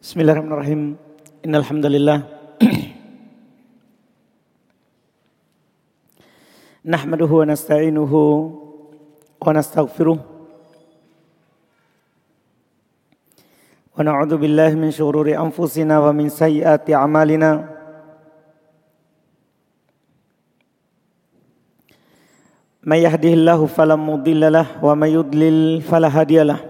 Bismillahirrahmanirrahim. Innal hamdalillah. Nahmaduhu wa nasta'inuhu wa nastaghfiruh wa na'udzu billahi min shururi anfusina wa min sayyiati a'malina. May yahdihillahu fala mudilla lahu wa may yudlil fala hadiyalah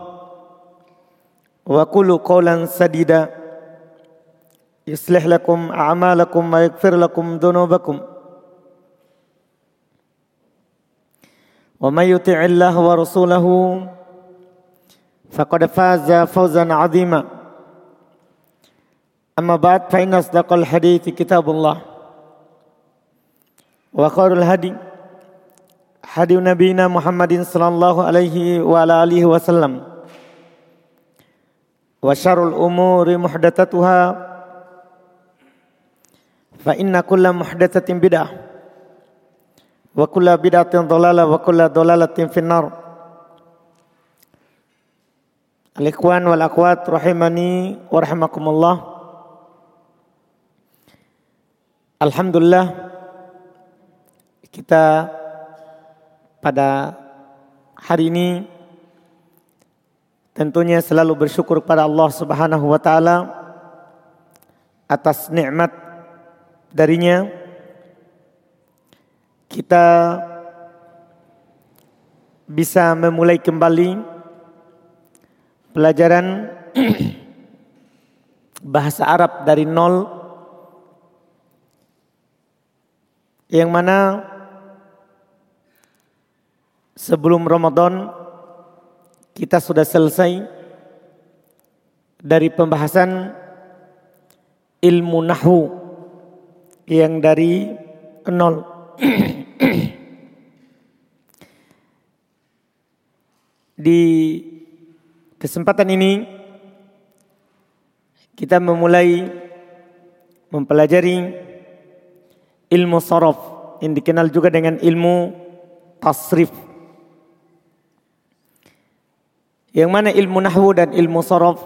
وقولوا قولا سديدا يصلح لكم أعمالكم ويغفر لكم ذنوبكم ومن يطع الله ورسوله فقد فاز فوزا عظيما أما بعد فإن أصدق الحديث كتاب الله وخير الهدي هدي نبينا محمد صلى الله عليه وعلى آله وسلم wa syarul umuri muhdatsatuha fa inna kulla muhdatsatin bid'ah wa kulla bid'atin dhalalah wa kulla dhalalatin finnar. Al-ikhwan wal akhwat rahimani wa rahimakumullah. Alhamdulillah kita pada hari ini Tentunya selalu bersyukur kepada Allah Subhanahu wa taala atas nikmat darinya. Kita bisa memulai kembali pelajaran bahasa Arab dari nol yang mana sebelum Ramadan kita sudah selesai dari pembahasan ilmu nahu yang dari nol. Di kesempatan ini kita memulai mempelajari ilmu sorof yang dikenal juga dengan ilmu tasrif. Yang mana ilmu nahwu dan ilmu sorof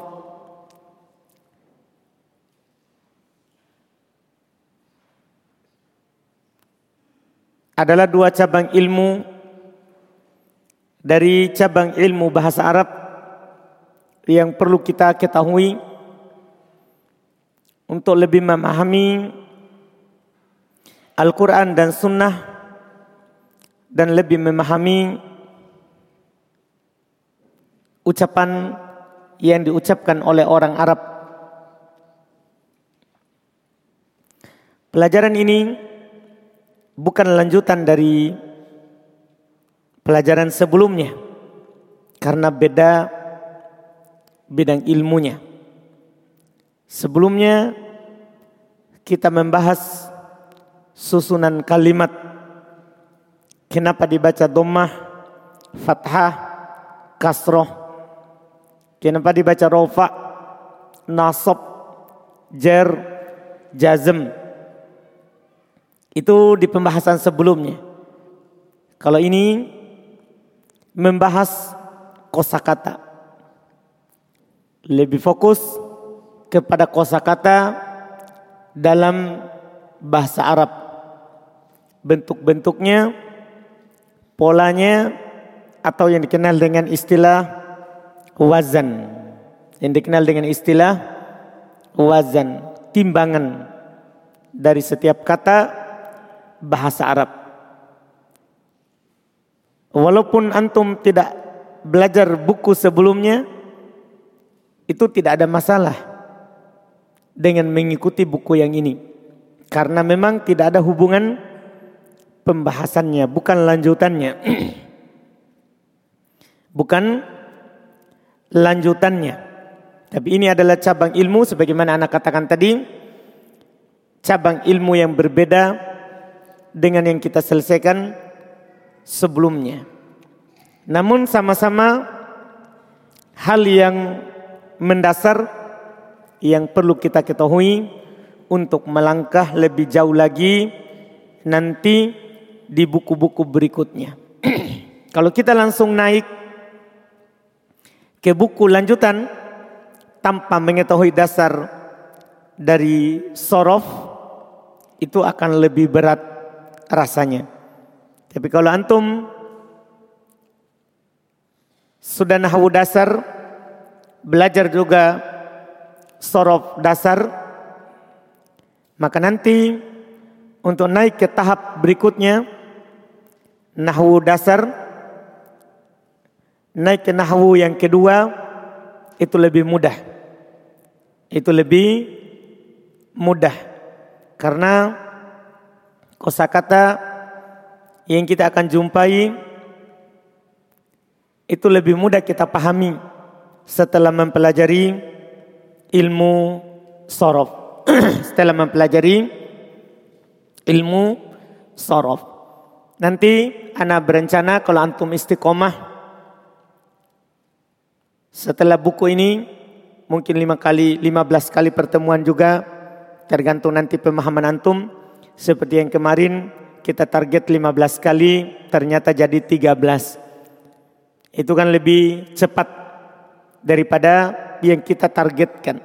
adalah dua cabang ilmu. Dari cabang ilmu bahasa Arab yang perlu kita ketahui untuk lebih memahami Al-Quran dan Sunnah dan lebih memahami ucapan yang diucapkan oleh orang Arab. Pelajaran ini bukan lanjutan dari pelajaran sebelumnya karena beda bidang ilmunya. Sebelumnya kita membahas susunan kalimat kenapa dibaca dhammah, fathah, kasroh Kenapa dibaca rofa, nasab, jer, jazm? Itu di pembahasan sebelumnya. Kalau ini membahas kosakata. Lebih fokus kepada kosakata dalam bahasa Arab. Bentuk-bentuknya, polanya, atau yang dikenal dengan istilah wazan yang dikenal dengan istilah wazan, timbangan dari setiap kata bahasa Arab. Walaupun antum tidak belajar buku sebelumnya, itu tidak ada masalah dengan mengikuti buku yang ini. Karena memang tidak ada hubungan pembahasannya, bukan lanjutannya. bukan lanjutannya. Tapi ini adalah cabang ilmu sebagaimana anak katakan tadi, cabang ilmu yang berbeda dengan yang kita selesaikan sebelumnya. Namun sama-sama hal yang mendasar yang perlu kita ketahui untuk melangkah lebih jauh lagi nanti di buku-buku berikutnya. Kalau kita langsung naik ke buku lanjutan tanpa mengetahui dasar dari sorof itu akan lebih berat rasanya. Tapi kalau antum sudah nahu dasar, belajar juga sorof dasar, maka nanti untuk naik ke tahap berikutnya, nahu dasar, naik ke nahwu yang kedua itu lebih mudah. Itu lebih mudah. Karena kosakata yang kita akan jumpai itu lebih mudah kita pahami setelah mempelajari ilmu sorof. setelah mempelajari ilmu sorof. Nanti anak berencana kalau antum istiqomah setelah buku ini mungkin lima kali, lima belas kali pertemuan juga tergantung nanti pemahaman antum. Seperti yang kemarin kita target lima belas kali ternyata jadi tiga belas. Itu kan lebih cepat daripada yang kita targetkan.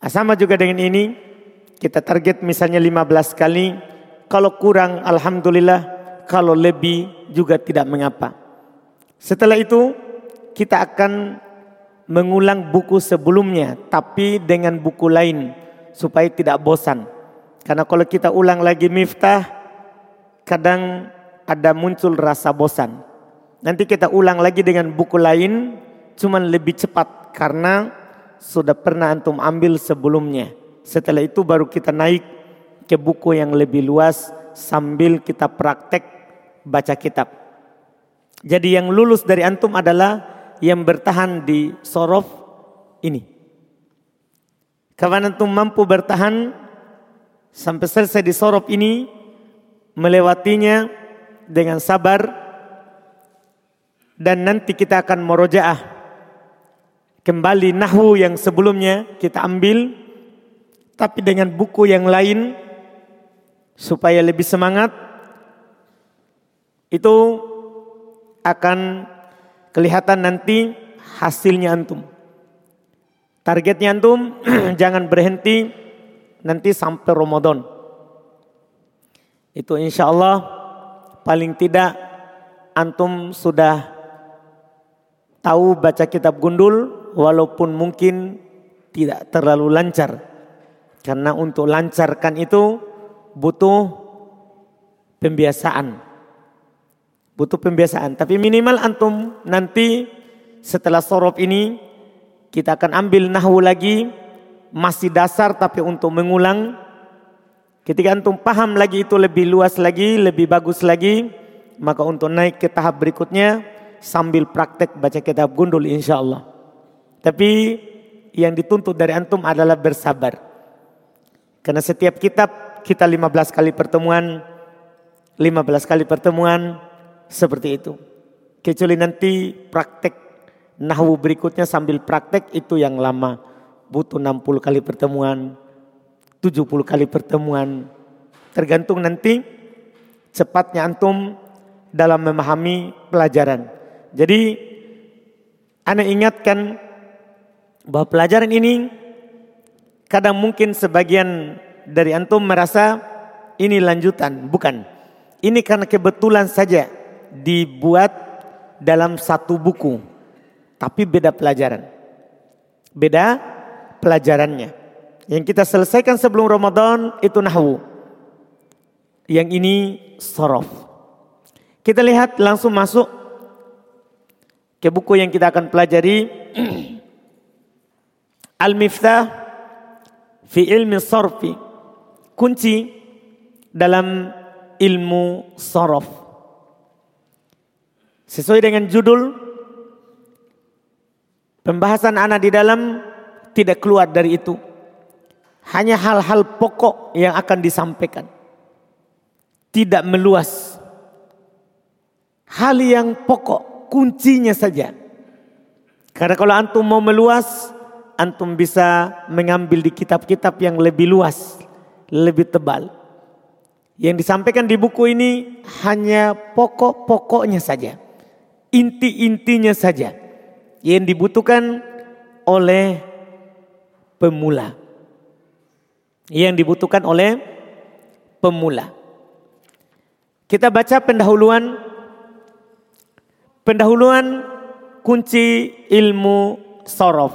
Nah, sama juga dengan ini kita target misalnya lima belas kali. Kalau kurang alhamdulillah, kalau lebih juga tidak mengapa. Setelah itu kita akan mengulang buku sebelumnya tapi dengan buku lain supaya tidak bosan. Karena kalau kita ulang lagi miftah kadang ada muncul rasa bosan. Nanti kita ulang lagi dengan buku lain cuman lebih cepat karena sudah pernah antum ambil sebelumnya. Setelah itu baru kita naik ke buku yang lebih luas sambil kita praktek baca kitab. Jadi yang lulus dari antum adalah yang bertahan di sorof ini. Kapan antum mampu bertahan sampai selesai di sorof ini, melewatinya dengan sabar, dan nanti kita akan merojaah kembali nahu yang sebelumnya kita ambil, tapi dengan buku yang lain supaya lebih semangat, itu akan kelihatan nanti hasilnya antum. Targetnya antum jangan berhenti nanti sampai Ramadan. Itu insya Allah paling tidak antum sudah tahu baca kitab gundul walaupun mungkin tidak terlalu lancar. Karena untuk lancarkan itu butuh pembiasaan. Butuh pembiasaan. Tapi minimal antum nanti setelah sorof ini kita akan ambil nahwu lagi. Masih dasar tapi untuk mengulang. Ketika antum paham lagi itu lebih luas lagi, lebih bagus lagi. Maka untuk naik ke tahap berikutnya sambil praktek baca kitab gundul insya Allah. Tapi yang dituntut dari antum adalah bersabar. Karena setiap kitab kita 15 kali pertemuan, 15 kali pertemuan, seperti itu. Kecuali nanti praktek nahwu berikutnya sambil praktek itu yang lama. Butuh 60 kali pertemuan, 70 kali pertemuan. Tergantung nanti cepatnya antum dalam memahami pelajaran. Jadi Anda ingatkan bahwa pelajaran ini kadang mungkin sebagian dari antum merasa ini lanjutan, bukan. Ini karena kebetulan saja dibuat dalam satu buku, tapi beda pelajaran. Beda pelajarannya. Yang kita selesaikan sebelum Ramadan itu nahwu. Yang ini sorof. Kita lihat langsung masuk ke buku yang kita akan pelajari. Al-Miftah fi ilmi sorfi. Kunci dalam ilmu sorof. Sesuai dengan judul pembahasan anak di dalam tidak keluar dari itu. Hanya hal-hal pokok yang akan disampaikan. Tidak meluas. Hal yang pokok, kuncinya saja. Karena kalau antum mau meluas, antum bisa mengambil di kitab-kitab yang lebih luas, lebih tebal. Yang disampaikan di buku ini hanya pokok-pokoknya saja inti-intinya saja yang dibutuhkan oleh pemula. Yang dibutuhkan oleh pemula. Kita baca pendahuluan pendahuluan kunci ilmu sorof.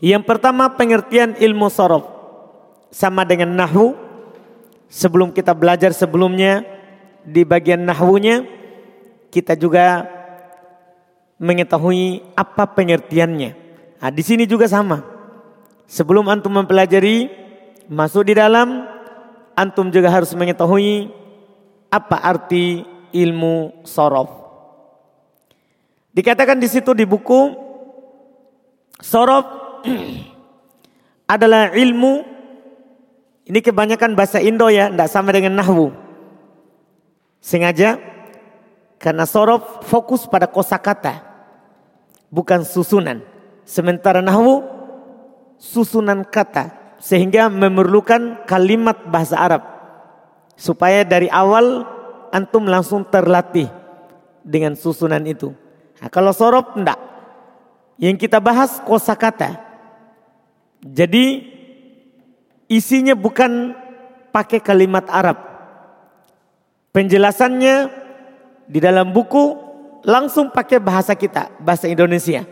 Yang pertama pengertian ilmu sorof sama dengan nahu. Sebelum kita belajar sebelumnya di bagian nahwunya kita juga mengetahui apa pengertiannya. Nah, di sini juga sama. Sebelum antum mempelajari, masuk di dalam, antum juga harus mengetahui apa arti ilmu sorof. Dikatakan di situ di buku, sorof adalah ilmu, ini kebanyakan bahasa Indo ya, tidak sama dengan nahwu. Sengaja karena sorof fokus pada kosakata, bukan susunan. Sementara nahwu susunan kata, sehingga memerlukan kalimat bahasa Arab. Supaya dari awal antum langsung terlatih dengan susunan itu. Nah, kalau sorof enggak. Yang kita bahas kosakata. Jadi isinya bukan pakai kalimat Arab. Penjelasannya di dalam buku langsung pakai bahasa kita, bahasa Indonesia.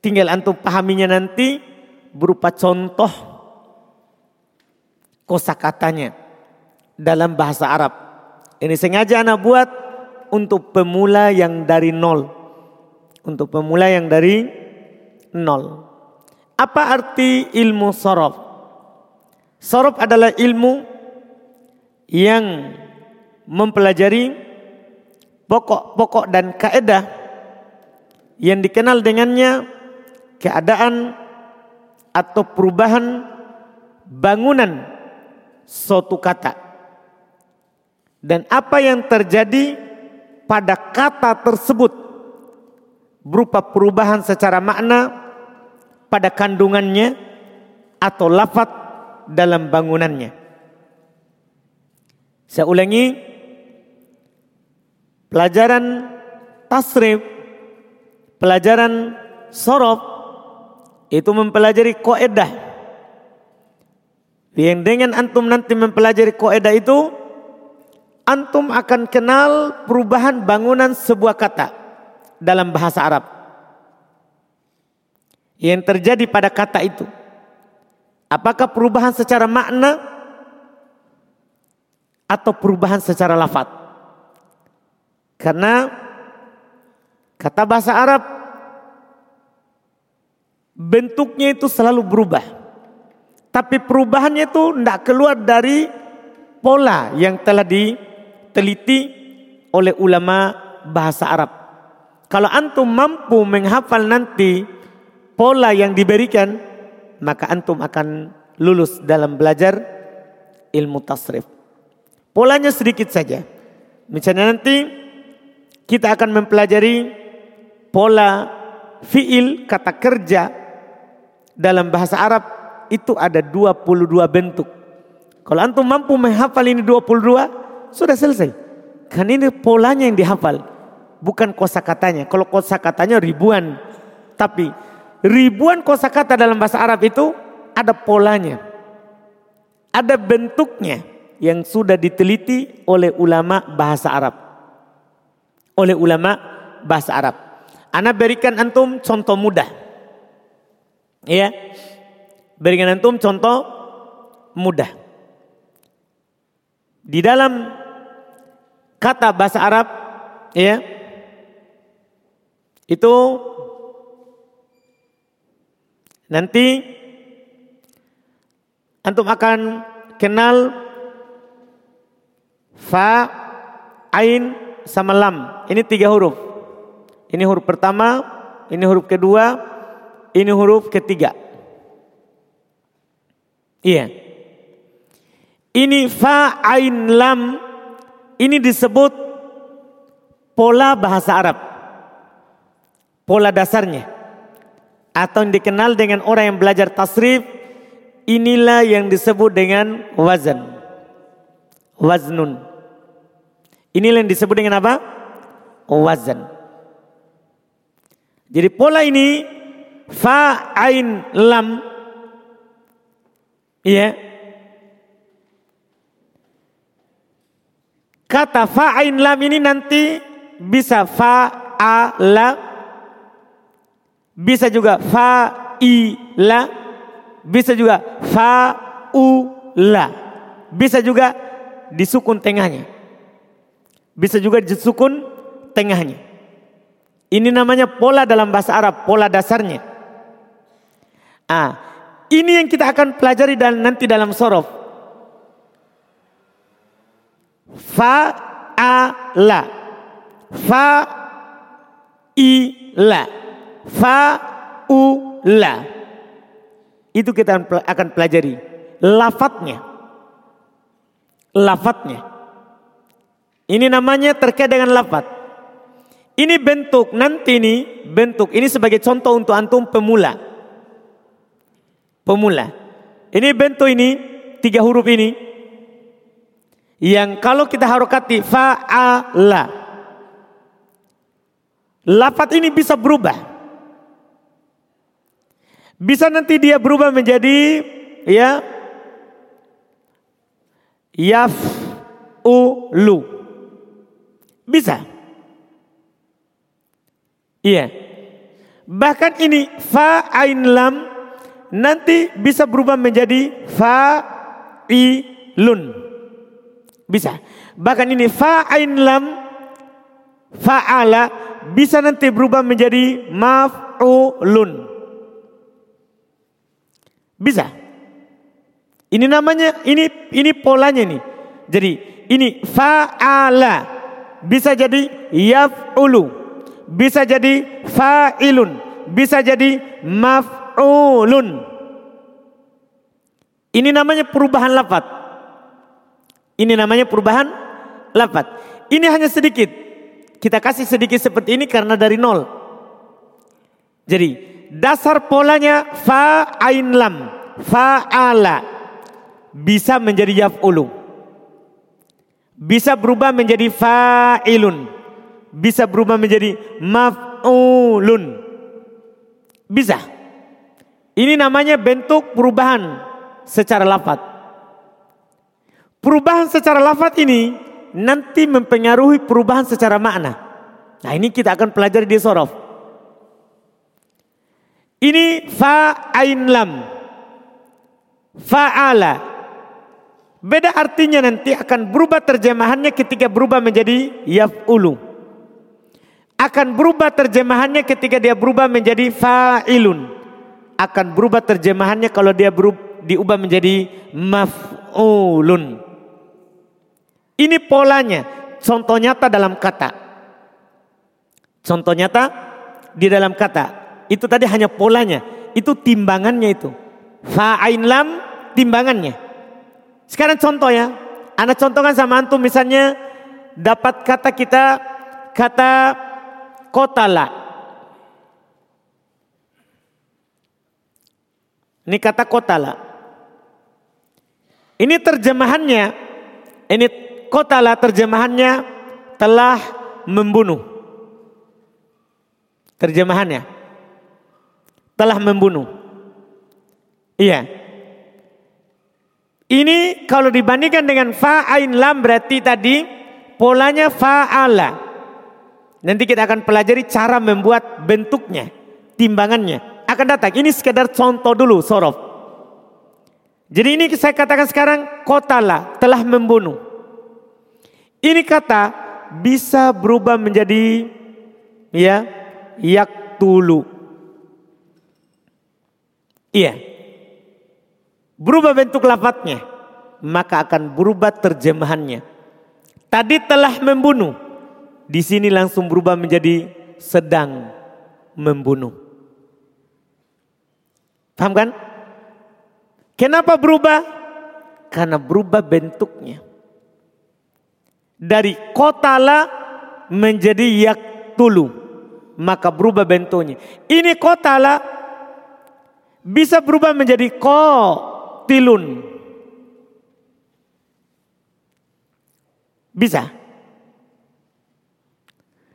Tinggal antum pahaminya nanti berupa contoh kosakatanya dalam bahasa Arab. Ini sengaja anak buat untuk pemula yang dari nol. Untuk pemula yang dari nol. Apa arti ilmu sorof? Sorof adalah ilmu yang mempelajari pokok-pokok dan kaedah yang dikenal dengannya keadaan atau perubahan bangunan suatu kata. Dan apa yang terjadi pada kata tersebut berupa perubahan secara makna pada kandungannya atau lafat dalam bangunannya. Saya ulangi, pelajaran tasrif, pelajaran sorof, itu mempelajari koedah. Yang dengan antum nanti mempelajari koedah itu, antum akan kenal perubahan bangunan sebuah kata dalam bahasa Arab. Yang terjadi pada kata itu. Apakah perubahan secara makna atau perubahan secara lafaz? Karena kata bahasa Arab bentuknya itu selalu berubah. Tapi perubahannya itu tidak keluar dari pola yang telah diteliti oleh ulama bahasa Arab. Kalau antum mampu menghafal nanti pola yang diberikan, maka antum akan lulus dalam belajar ilmu tasrif. Polanya sedikit saja. Misalnya nanti kita akan mempelajari pola fiil kata kerja dalam bahasa Arab itu ada 22 bentuk. Kalau antum mampu menghafal ini 22, sudah selesai. Kan ini polanya yang dihafal, bukan kosakatanya. Kalau kosakatanya ribuan, tapi ribuan kosakata dalam bahasa Arab itu ada polanya. Ada bentuknya yang sudah diteliti oleh ulama bahasa Arab oleh ulama bahasa Arab. Ana berikan antum contoh mudah. Ya. Berikan antum contoh mudah. Di dalam kata bahasa Arab ya itu nanti antum akan kenal fa, ain sama lam. Ini tiga huruf. Ini huruf pertama, ini huruf kedua, ini huruf ketiga. Iya. Ini fa, ain, lam. Ini disebut pola bahasa Arab. Pola dasarnya. Atau yang dikenal dengan orang yang belajar tasrif. Inilah yang disebut dengan wazan. Waznun. Inilah yang disebut dengan apa? Wazan. Jadi pola ini fa ain lam. Ya kata fa ain lam ini nanti bisa fa a la. Bisa juga fa i la. Bisa juga fa u la. Bisa juga disukun tengahnya bisa juga disukun tengahnya ini namanya pola dalam bahasa Arab, pola dasarnya. Ah, ini yang kita akan pelajari dan nanti dalam sorof. Fa a la. Fa i la. Fa u la. Itu kita akan pelajari lafadznya. Lafadznya. Ini namanya terkait dengan lafadz. Ini bentuk nanti ini bentuk ini sebagai contoh untuk antum pemula. Pemula. Ini bentuk ini tiga huruf ini yang kalau kita harokati fa'ala. Lafat ini bisa berubah. Bisa nanti dia berubah menjadi ya yaf ulu. Bisa. Iya. Bahkan ini fa ain lam nanti bisa berubah menjadi fa i lun. Bisa. Bahkan ini fa ain lam fa'ala bisa nanti berubah menjadi maf'ulun. Bisa. Ini namanya ini ini polanya nih. Jadi ini fa'ala bisa jadi yaf'ulu bisa jadi fa'ilun, bisa jadi maf'ulun. Ini namanya perubahan lafat. Ini namanya perubahan lafat. Ini hanya sedikit. Kita kasih sedikit seperti ini karena dari nol. Jadi dasar polanya fa ain lam, fa'ala bisa menjadi yaf'ulu. Bisa berubah menjadi fa'ilun bisa berubah menjadi maf'ulun. Bisa. Ini namanya bentuk perubahan secara lafat. Perubahan secara lafat ini nanti mempengaruhi perubahan secara makna. Nah ini kita akan pelajari di sorof. Ini fa ain lam. Fa'ala. Beda artinya nanti akan berubah terjemahannya ketika berubah menjadi yaf'ulu akan berubah terjemahannya ketika dia berubah menjadi fa'ilun. Akan berubah terjemahannya kalau dia berubah, diubah menjadi maf'ulun. Ini polanya, contoh nyata dalam kata. Contoh nyata di dalam kata. Itu tadi hanya polanya, itu timbangannya itu. Fa'ain lam timbangannya. Sekarang contoh ya, Anda contohkan sama antum misalnya dapat kata kita kata kotala. Ini kata kotala. Ini terjemahannya, ini kotala terjemahannya telah membunuh. Terjemahannya telah membunuh. Iya. Ini kalau dibandingkan dengan fa'ain lam berarti tadi polanya fa'ala. Nanti kita akan pelajari cara membuat bentuknya, timbangannya. akan datang. Ini sekedar contoh dulu sorof. Jadi ini saya katakan sekarang kotala telah membunuh. Ini kata bisa berubah menjadi ya yak tulu. Iya. Berubah bentuk lafadznya. Maka akan berubah terjemahannya. Tadi telah membunuh. Di sini langsung berubah menjadi sedang membunuh. Paham kan? Kenapa berubah? Karena berubah bentuknya. Dari kotala menjadi yak tulu. Maka berubah bentuknya. Ini kotala bisa berubah menjadi kotilun. Bisa.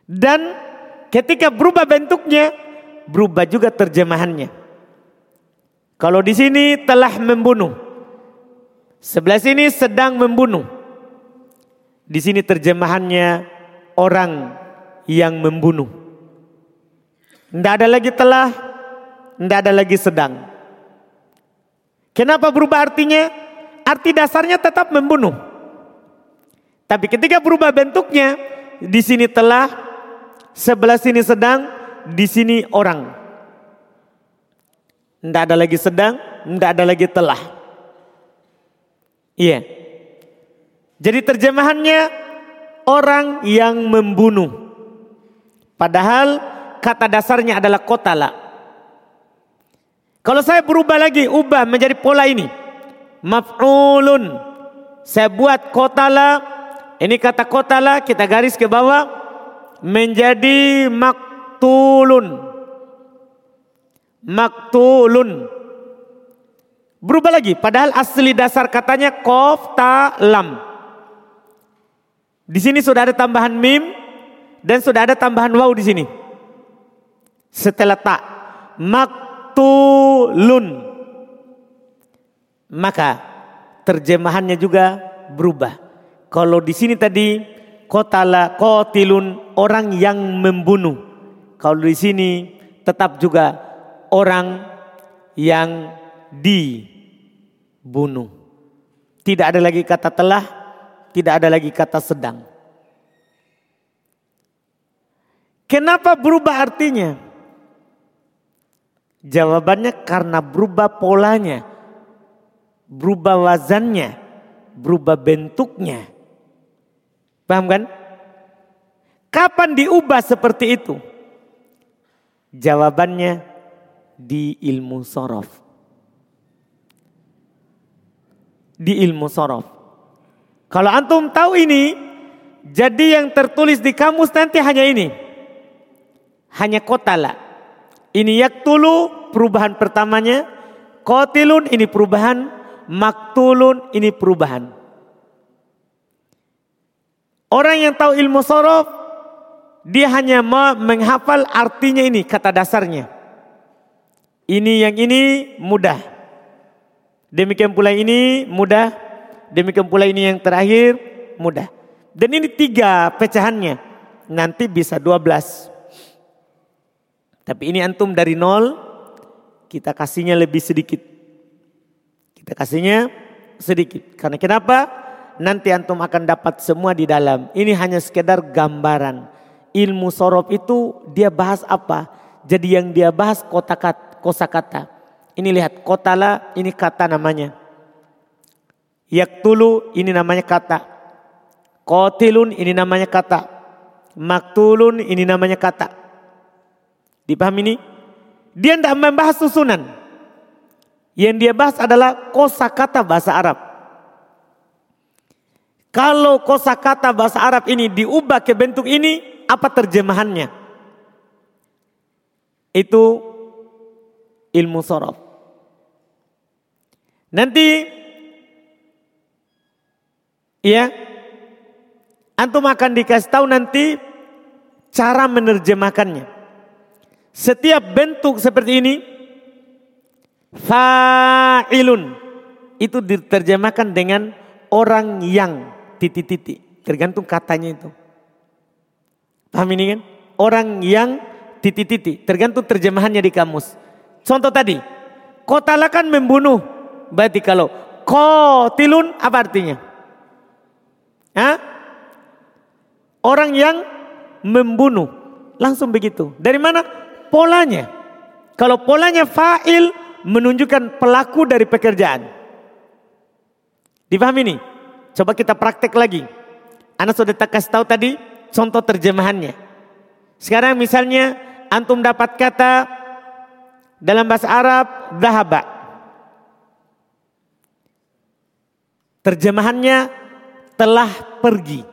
Dan ketika berubah bentuknya, berubah juga terjemahannya. Kalau di sini telah membunuh. Sebelah sini sedang membunuh. Di sini terjemahannya orang yang membunuh. Tidak ada lagi telah, tidak ada lagi sedang. Kenapa berubah artinya? Arti dasarnya tetap membunuh. Tapi ketika berubah bentuknya, di sini telah, sebelah sini sedang, di sini orang. Tidak ada lagi sedang, tidak ada lagi telah. Iya. Jadi terjemahannya orang yang membunuh. Padahal kata dasarnya adalah kotala. Kalau saya berubah lagi, ubah menjadi pola ini. Maf'ulun. Saya buat kotala. Ini kata kotala kita garis ke bawah. Menjadi maktulun maktulun. Berubah lagi, padahal asli dasar katanya kof lam. Di sini sudah ada tambahan mim dan sudah ada tambahan waw di sini. Setelah tak maktulun. Maka terjemahannya juga berubah. Kalau di sini tadi kotala kotilun orang yang membunuh. Kalau di sini tetap juga orang yang dibunuh. Tidak ada lagi kata telah, tidak ada lagi kata sedang. Kenapa berubah artinya? Jawabannya karena berubah polanya, berubah wazannya, berubah bentuknya. Paham kan? Kapan diubah seperti itu? Jawabannya di ilmu sorof. Di ilmu sorof. Kalau antum tahu ini, jadi yang tertulis di kamus nanti hanya ini. Hanya kotala. Ini yaktulu perubahan pertamanya. Kotilun ini perubahan. Maktulun ini perubahan. Orang yang tahu ilmu sorof, dia hanya menghafal artinya ini, kata dasarnya. Ini yang ini mudah. Demikian pula ini mudah. Demikian pula ini yang terakhir mudah. Dan ini tiga pecahannya. Nanti bisa dua belas. Tapi ini antum dari nol. Kita kasihnya lebih sedikit. Kita kasihnya sedikit. Karena kenapa? Nanti antum akan dapat semua di dalam. Ini hanya sekedar gambaran. Ilmu sorof itu dia bahas apa? Jadi yang dia bahas kotak-kotak kosakata. Ini lihat kotala ini kata namanya. Yaktulu ini namanya kata. Kotilun ini namanya kata. Maktulun ini namanya kata. Dipahami ini? Dia tidak membahas susunan. Yang dia bahas adalah kosakata bahasa Arab. Kalau kosakata bahasa Arab ini diubah ke bentuk ini, apa terjemahannya? Itu ilmu sorof. Nanti ya antum akan dikasih tahu nanti cara menerjemahkannya. Setiap bentuk seperti ini fa'ilun itu diterjemahkan dengan orang yang titik-titik. Tergantung katanya itu. Paham ini kan? Orang yang titik-titik. Tergantung terjemahannya di kamus. Contoh tadi, kotala kan membunuh. Berarti kalau kotilun apa artinya? Hah? Orang yang membunuh. Langsung begitu. Dari mana? Polanya. Kalau polanya fa'il menunjukkan pelaku dari pekerjaan. Dipahami ini? Coba kita praktek lagi. Anak sudah tak kasih tahu tadi contoh terjemahannya. Sekarang misalnya antum dapat kata dalam bahasa Arab dahaba. Terjemahannya telah pergi.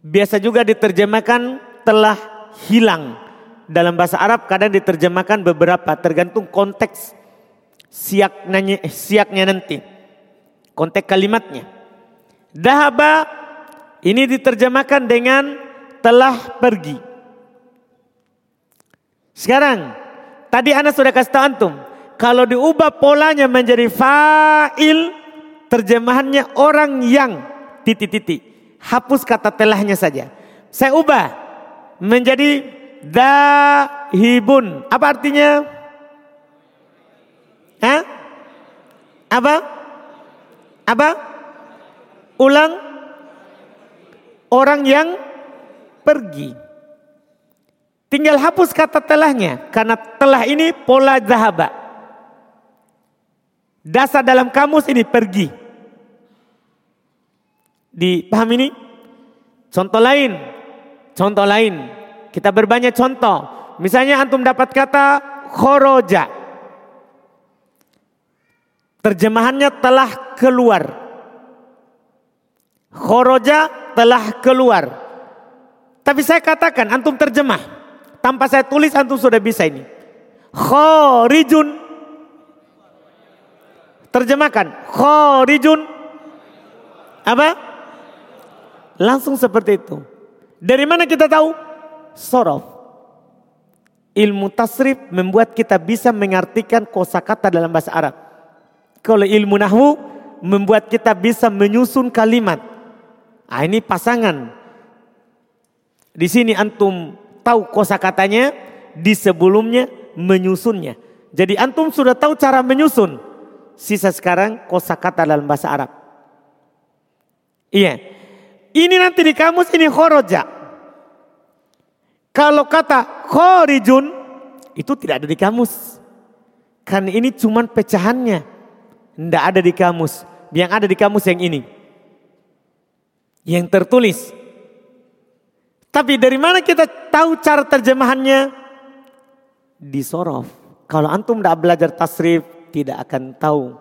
Biasa juga diterjemahkan telah hilang. Dalam bahasa Arab kadang diterjemahkan beberapa tergantung konteks siaknya, siaknya nanti. Konteks kalimatnya. Dahaba ini diterjemahkan dengan telah pergi. Sekarang, tadi Anda sudah kasih tahu antum, kalau diubah polanya menjadi fa'il, terjemahannya orang yang titik-titik. Hapus kata telahnya saja. Saya ubah menjadi dahibun. Apa artinya? Hah? Apa? Apa? Ulang. Orang yang pergi. Tinggal hapus kata telahnya. Karena telah ini pola zahaba. Dasar dalam kamus ini pergi. Dipahami ini? Contoh lain. Contoh lain. Kita berbanyak contoh. Misalnya antum dapat kata khoroja. Terjemahannya telah keluar. Khoroja telah keluar. Tapi saya katakan antum terjemah. Tanpa saya tulis antum sudah bisa ini. Khorijun. Terjemahkan. Khorijun. Apa? Langsung seperti itu. Dari mana kita tahu? Sorof. Ilmu tasrif membuat kita bisa mengartikan kosakata dalam bahasa Arab. Kalau ilmu nahwu membuat kita bisa menyusun kalimat. Ah, ini pasangan di sini antum tahu kosa katanya, di sebelumnya menyusunnya. Jadi antum sudah tahu cara menyusun. Sisa sekarang kosa kata dalam bahasa Arab. Iya. Ini nanti di kamus ini khoroja. Kalau kata khorijun itu tidak ada di kamus. Karena ini cuman pecahannya. Tidak ada di kamus. Yang ada di kamus yang ini. Yang tertulis. Tapi dari mana kita tahu cara terjemahannya? Di sorof. Kalau antum tidak belajar tasrif, tidak akan tahu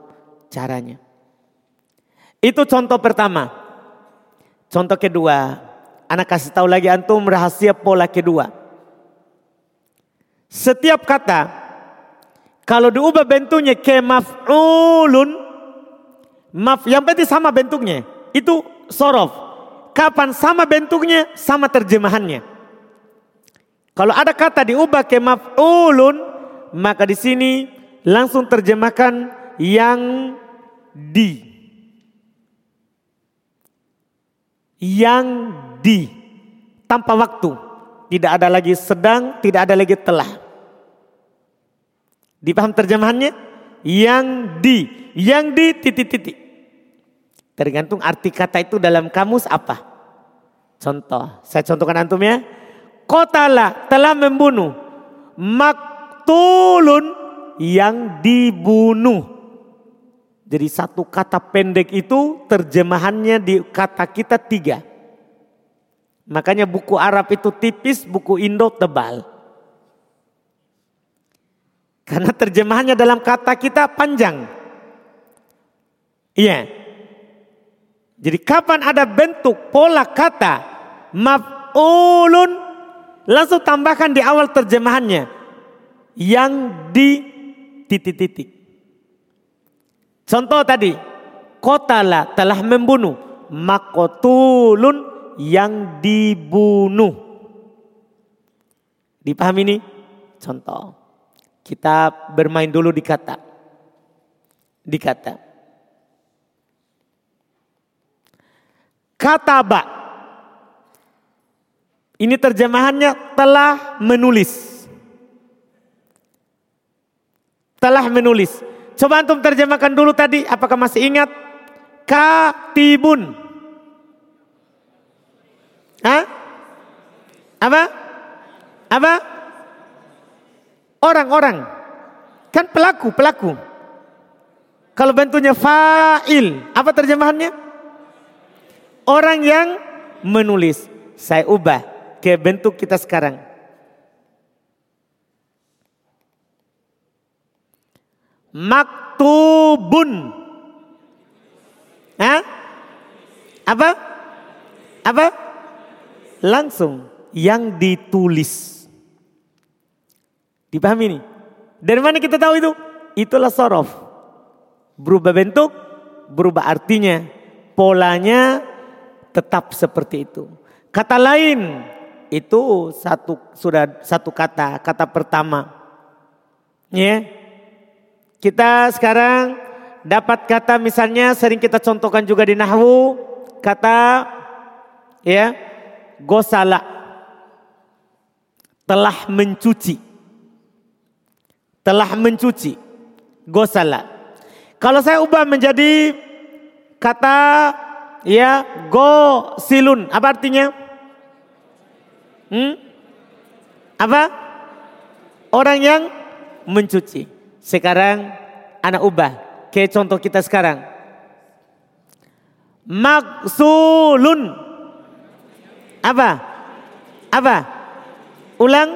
caranya. Itu contoh pertama. Contoh kedua, anak kasih tahu lagi antum rahasia pola kedua. Setiap kata kalau diubah bentuknya ke maf'ulun, maf yang penting sama bentuknya, itu sorof. Kapan sama bentuknya, sama terjemahannya. Kalau ada kata diubah ke maf'ulun, maka di sini langsung terjemahkan yang di. Yang di. Tanpa waktu. Tidak ada lagi sedang, tidak ada lagi telah. Dipaham terjemahannya? Yang di. Yang di titik-titik. Tergantung arti kata itu dalam kamus apa. Contoh, saya contohkan antum ya. Kotala telah membunuh. Maktulun yang dibunuh. Jadi satu kata pendek itu terjemahannya di kata kita tiga. Makanya buku Arab itu tipis, buku Indo tebal. Karena terjemahannya dalam kata kita panjang. Iya. Jadi kapan ada bentuk pola kata maf'ulun langsung tambahkan di awal terjemahannya yang di titik-titik. Contoh tadi, kotala telah membunuh, makotulun yang dibunuh. Dipahami ini? Contoh. Kita bermain dulu di kata. Di kata. Kataba. Ini terjemahannya telah menulis. Telah menulis. Coba antum terjemahkan dulu tadi, apakah masih ingat? Katibun. Hah? Apa? Apa? Orang-orang. Kan pelaku, pelaku. Kalau bentuknya fa'il, apa terjemahannya? Orang yang menulis. Saya ubah ke bentuk kita sekarang. Maktubun. Hah? Apa? Apa? Langsung yang ditulis. Dipahami ini? Dari mana kita tahu itu? Itulah sorof. Berubah bentuk, berubah artinya. Polanya tetap seperti itu. Kata lain itu satu sudah satu kata, kata pertama. Ya. Kita sekarang dapat kata misalnya sering kita contohkan juga di nahwu kata ya gosala telah mencuci. Telah mencuci. Gosala. Kalau saya ubah menjadi kata ya go silun apa artinya? Hmm? apa? Orang yang mencuci. Sekarang anak ubah. Kayak contoh kita sekarang. Maksulun apa apa ulang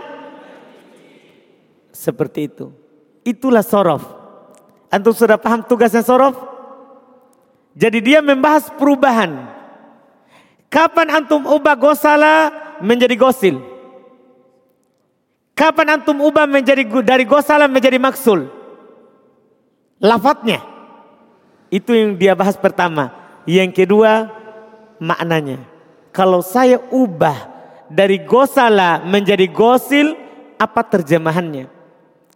seperti itu itulah sorof antum sudah paham tugasnya sorof jadi dia membahas perubahan. Kapan antum ubah gosala menjadi gosil? Kapan antum ubah menjadi dari gosala menjadi maksul? Lafadznya. Itu yang dia bahas pertama. Yang kedua maknanya. Kalau saya ubah dari gosala menjadi gosil, apa terjemahannya?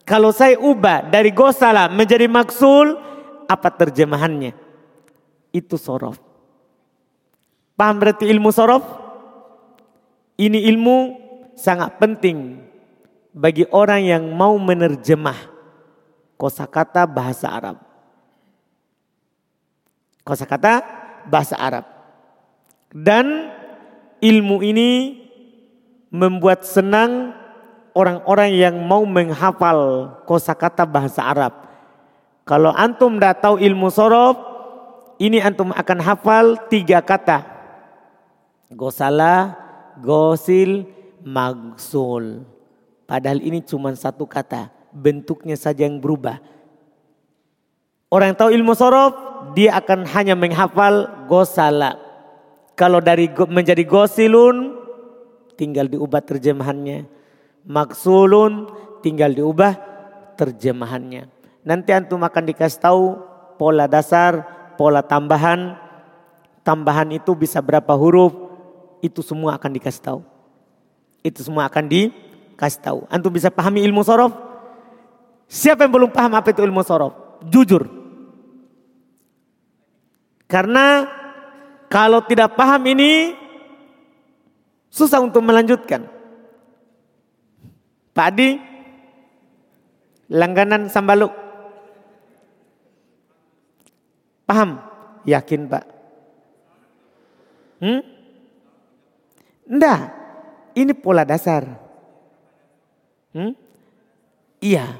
Kalau saya ubah dari gosala menjadi maksul, apa terjemahannya? itu sorof. Paham berarti ilmu sorof? Ini ilmu sangat penting bagi orang yang mau menerjemah kosakata bahasa Arab. Kosakata bahasa Arab. Dan ilmu ini membuat senang orang-orang yang mau menghafal kosakata bahasa Arab. Kalau antum tidak tahu ilmu sorof, ini antum akan hafal tiga kata. Gosala, gosil, magsul. Padahal ini cuma satu kata. Bentuknya saja yang berubah. Orang yang tahu ilmu sorof, dia akan hanya menghafal gosala. Kalau dari menjadi gosilun, tinggal diubah terjemahannya. Maksulun, tinggal diubah terjemahannya. Nanti antum akan dikasih tahu pola dasar pola tambahan, tambahan itu bisa berapa huruf, itu semua akan dikasih tahu. Itu semua akan dikasih tahu. Antum bisa pahami ilmu sorof? Siapa yang belum paham apa itu ilmu sorof? Jujur. Karena kalau tidak paham ini susah untuk melanjutkan. Pak Adi, langganan sambaluk. Paham? Yakin Pak? Hmm? Enggak. Ini pola dasar. Hmm? Iya.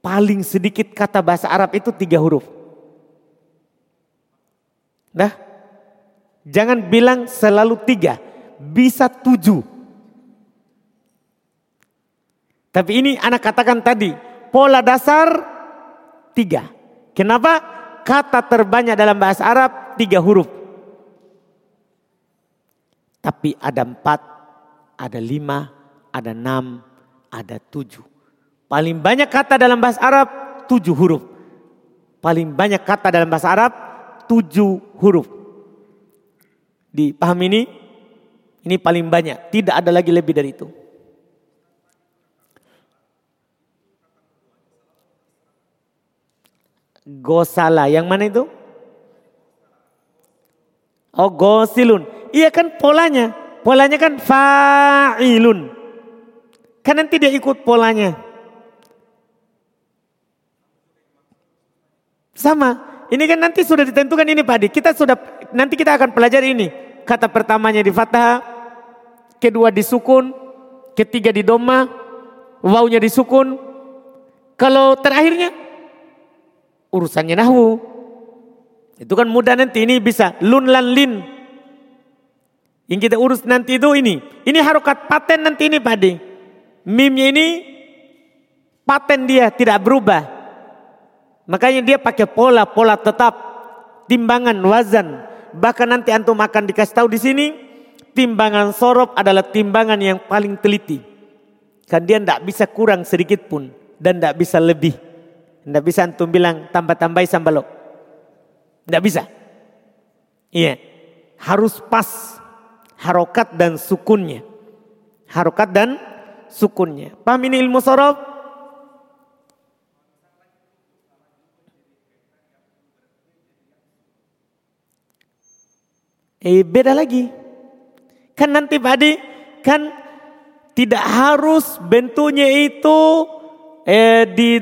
Paling sedikit kata bahasa Arab itu tiga huruf. Nah, jangan bilang selalu tiga, bisa tujuh. Tapi ini anak katakan tadi, pola dasar tiga. Kenapa? kata terbanyak dalam bahasa Arab tiga huruf. Tapi ada empat, ada lima, ada enam, ada tujuh. Paling banyak kata dalam bahasa Arab tujuh huruf. Paling banyak kata dalam bahasa Arab tujuh huruf. Dipahami ini? Ini paling banyak. Tidak ada lagi lebih dari itu. Gosala. Yang mana itu? Oh gosilun. Iya kan polanya. Polanya kan fa'ilun. Kan nanti dia ikut polanya. Sama. Ini kan nanti sudah ditentukan ini Pak Adi. Kita sudah nanti kita akan pelajari ini. Kata pertamanya di fathah, kedua di sukun, ketiga di doma, wawunya di sukun. Kalau terakhirnya urusannya nahwu. Itu kan mudah nanti ini bisa lun lan lin. Yang kita urus nanti itu ini. Ini harokat paten nanti ini Pak Adi. Mimnya ini paten dia tidak berubah. Makanya dia pakai pola, pola tetap, timbangan, wazan. Bahkan nanti antum akan dikasih tahu di sini, timbangan sorop adalah timbangan yang paling teliti. Kan dia tidak bisa kurang sedikit pun dan tidak bisa lebih. Tidak bisa antum bilang tambah-tambahi sambalok. Tidak bisa. Iya. Harus pas harokat dan sukunnya. Harokat dan sukunnya. Paham ini ilmu sorob? Eh beda lagi. Kan nanti Pak Adi, kan tidak harus bentuknya itu eh, di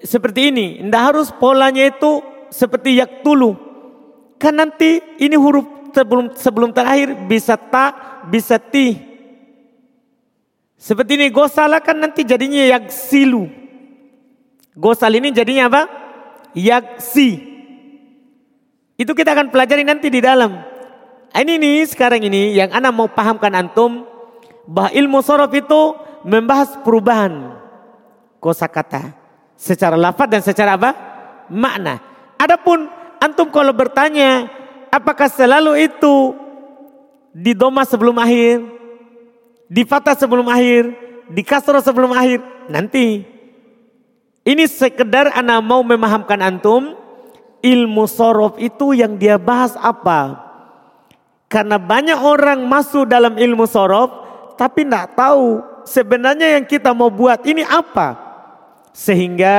seperti ini. Tidak harus polanya itu seperti yak tulu. Kan nanti ini huruf sebelum sebelum terakhir bisa tak, bisa ti. Seperti ini gosala kan nanti jadinya yak silu. Gosal ini jadinya apa? Yak si. Itu kita akan pelajari nanti di dalam. Ini nih sekarang ini yang anak mau pahamkan antum bahwa ilmu sorof itu membahas perubahan kosakata secara lafaz dan secara apa? makna. Adapun antum kalau bertanya apakah selalu itu di doma sebelum akhir, di fatah sebelum akhir, di kasro sebelum akhir, nanti. Ini sekedar anak mau memahamkan antum ilmu sorof itu yang dia bahas apa? Karena banyak orang masuk dalam ilmu sorof tapi tidak tahu sebenarnya yang kita mau buat ini apa. Sehingga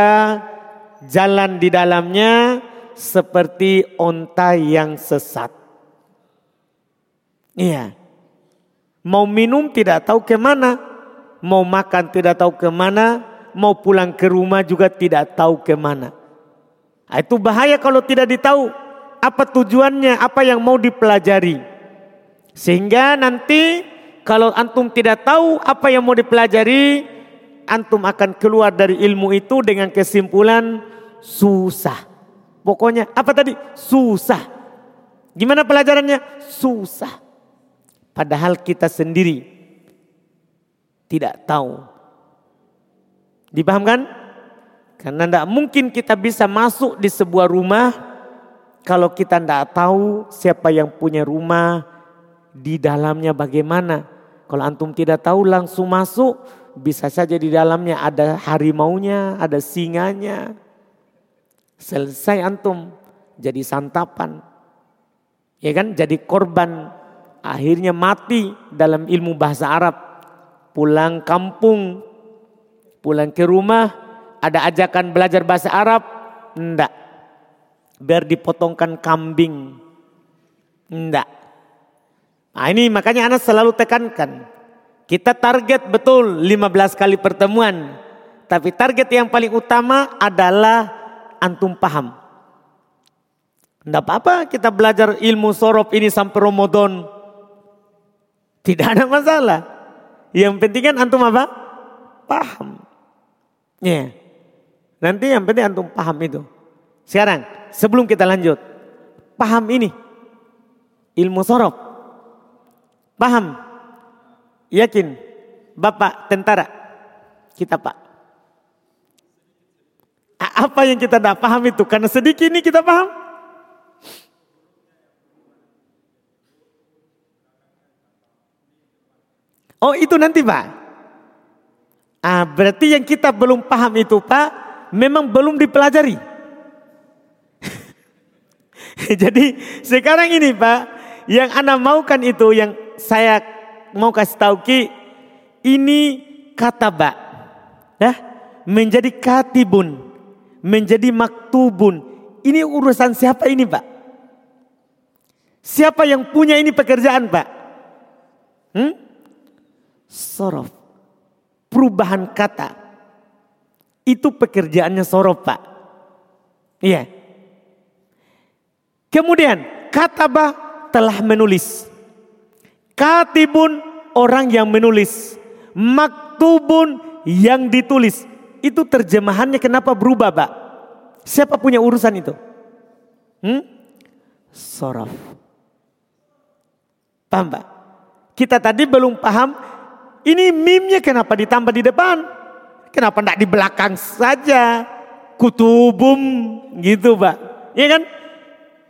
jalan di dalamnya seperti onta yang sesat. Iya. Mau minum tidak tahu ke mana. Mau makan tidak tahu ke mana. Mau pulang ke rumah juga tidak tahu ke mana. Itu bahaya kalau tidak ditahu apa tujuannya, apa yang mau dipelajari. Sehingga nanti kalau antum tidak tahu apa yang mau dipelajari, antum akan keluar dari ilmu itu dengan kesimpulan susah. Pokoknya apa tadi? Susah. Gimana pelajarannya? Susah. Padahal kita sendiri tidak tahu. Dipahamkan? Karena tidak mungkin kita bisa masuk di sebuah rumah kalau kita tidak tahu siapa yang punya rumah, di dalamnya bagaimana. Kalau antum tidak tahu langsung masuk, bisa saja di dalamnya ada harimaunya, ada singanya. Selesai antum jadi santapan. Ya kan jadi korban akhirnya mati dalam ilmu bahasa Arab. Pulang kampung, pulang ke rumah, ada ajakan belajar bahasa Arab? Enggak. Biar dipotongkan kambing. Enggak. Nah ini makanya anak selalu tekankan. Kita target betul 15 kali pertemuan. Tapi target yang paling utama adalah antum paham. Tidak apa-apa kita belajar ilmu sorop ini sampai Ramadan. Tidak ada masalah. Yang penting kan antum apa? Paham. Ya. Nanti yang penting antum paham itu. Sekarang sebelum kita lanjut. Paham ini. Ilmu sorop. Paham? Yakin? Bapak tentara? Kita pak. Apa yang kita tidak paham itu? Karena sedikit ini kita paham. Oh itu nanti pak. Ah, berarti yang kita belum paham itu pak, memang belum dipelajari. Jadi sekarang ini pak, yang anak maukan itu yang saya mau kasih tahu Ki, ini kata kataba. Ya, menjadi katibun, menjadi maktubun. Ini urusan siapa ini, Pak? Siapa yang punya ini pekerjaan, Pak? Hmm? Sorof. Perubahan kata. Itu pekerjaannya sorof, Pak. Iya. Kemudian kataba telah menulis. Katibun orang yang menulis. Maktubun yang ditulis. Itu terjemahannya kenapa berubah, Pak? Siapa punya urusan itu? Hmm? Sorof. Paham, Pak? Kita tadi belum paham ini mimnya kenapa ditambah di depan? Kenapa tidak di belakang saja? Kutubum gitu Pak. Ya kan?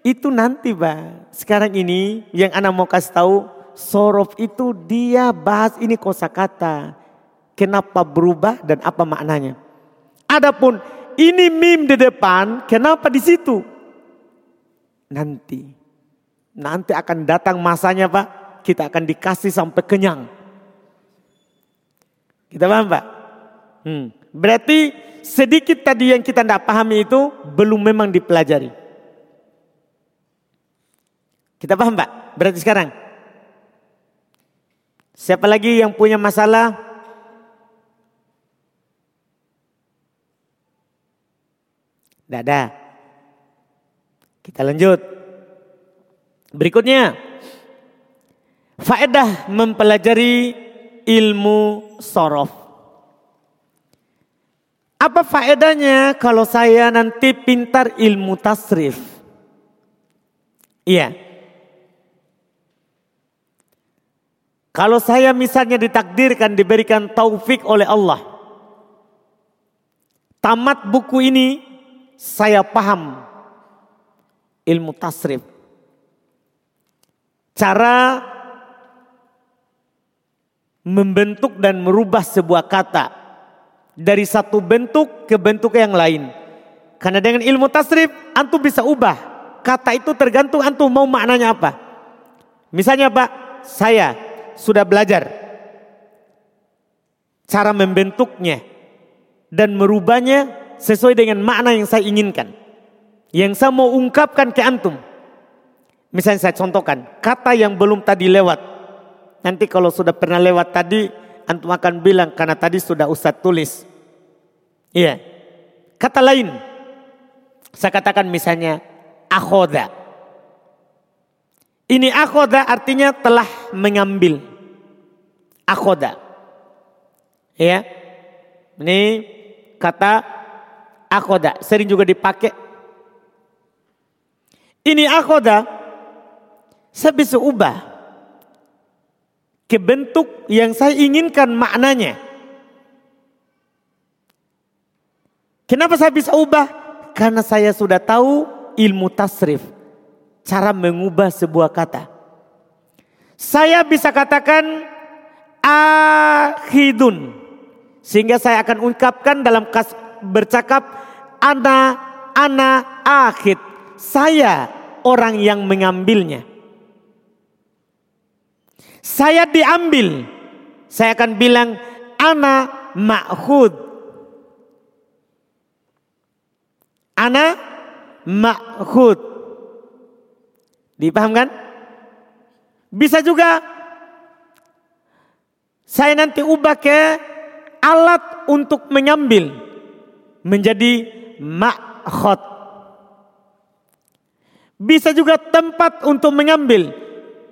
Itu nanti Pak. Sekarang ini yang anak mau kasih tahu. Sorof itu dia bahas ini kosakata. Kenapa berubah dan apa maknanya. Adapun ini mim di depan, kenapa di situ? Nanti. Nanti akan datang masanya Pak. Kita akan dikasih sampai kenyang. Kita paham Pak? Hmm. Berarti sedikit tadi yang kita tidak pahami itu belum memang dipelajari. Kita paham Pak? Berarti sekarang. Siapa lagi yang punya masalah? Tidak ada. Kita lanjut. Berikutnya. Faedah mempelajari ilmu sorof. Apa faedahnya kalau saya nanti pintar ilmu tasrif? Iya. Kalau saya misalnya ditakdirkan diberikan taufik oleh Allah. Tamat buku ini saya paham ilmu tasrif. Cara membentuk dan merubah sebuah kata dari satu bentuk ke bentuk yang lain. Karena dengan ilmu tasrif antum bisa ubah. Kata itu tergantung antum mau maknanya apa. Misalnya Pak, saya sudah belajar cara membentuknya dan merubahnya sesuai dengan makna yang saya inginkan. Yang saya mau ungkapkan ke antum. Misalnya saya contohkan, kata yang belum tadi lewat Nanti kalau sudah pernah lewat tadi, antum akan bilang karena tadi sudah Ustaz tulis. Iya. Kata lain, saya katakan misalnya akhoda. Ini akhoda artinya telah mengambil. Akhoda. Ya. Ini kata akhoda. Sering juga dipakai. Ini akhoda. Saya bisa ubah ke bentuk yang saya inginkan maknanya. Kenapa saya bisa ubah? Karena saya sudah tahu ilmu tasrif. Cara mengubah sebuah kata. Saya bisa katakan ahidun. Sehingga saya akan ungkapkan dalam kas bercakap ana ana ahid. Saya orang yang mengambilnya. Saya diambil. Saya akan bilang ana ma'khud. Ana ma'khud. Dipahamkan? Bisa juga saya nanti ubah ke alat untuk mengambil menjadi ma'khud. Bisa juga tempat untuk mengambil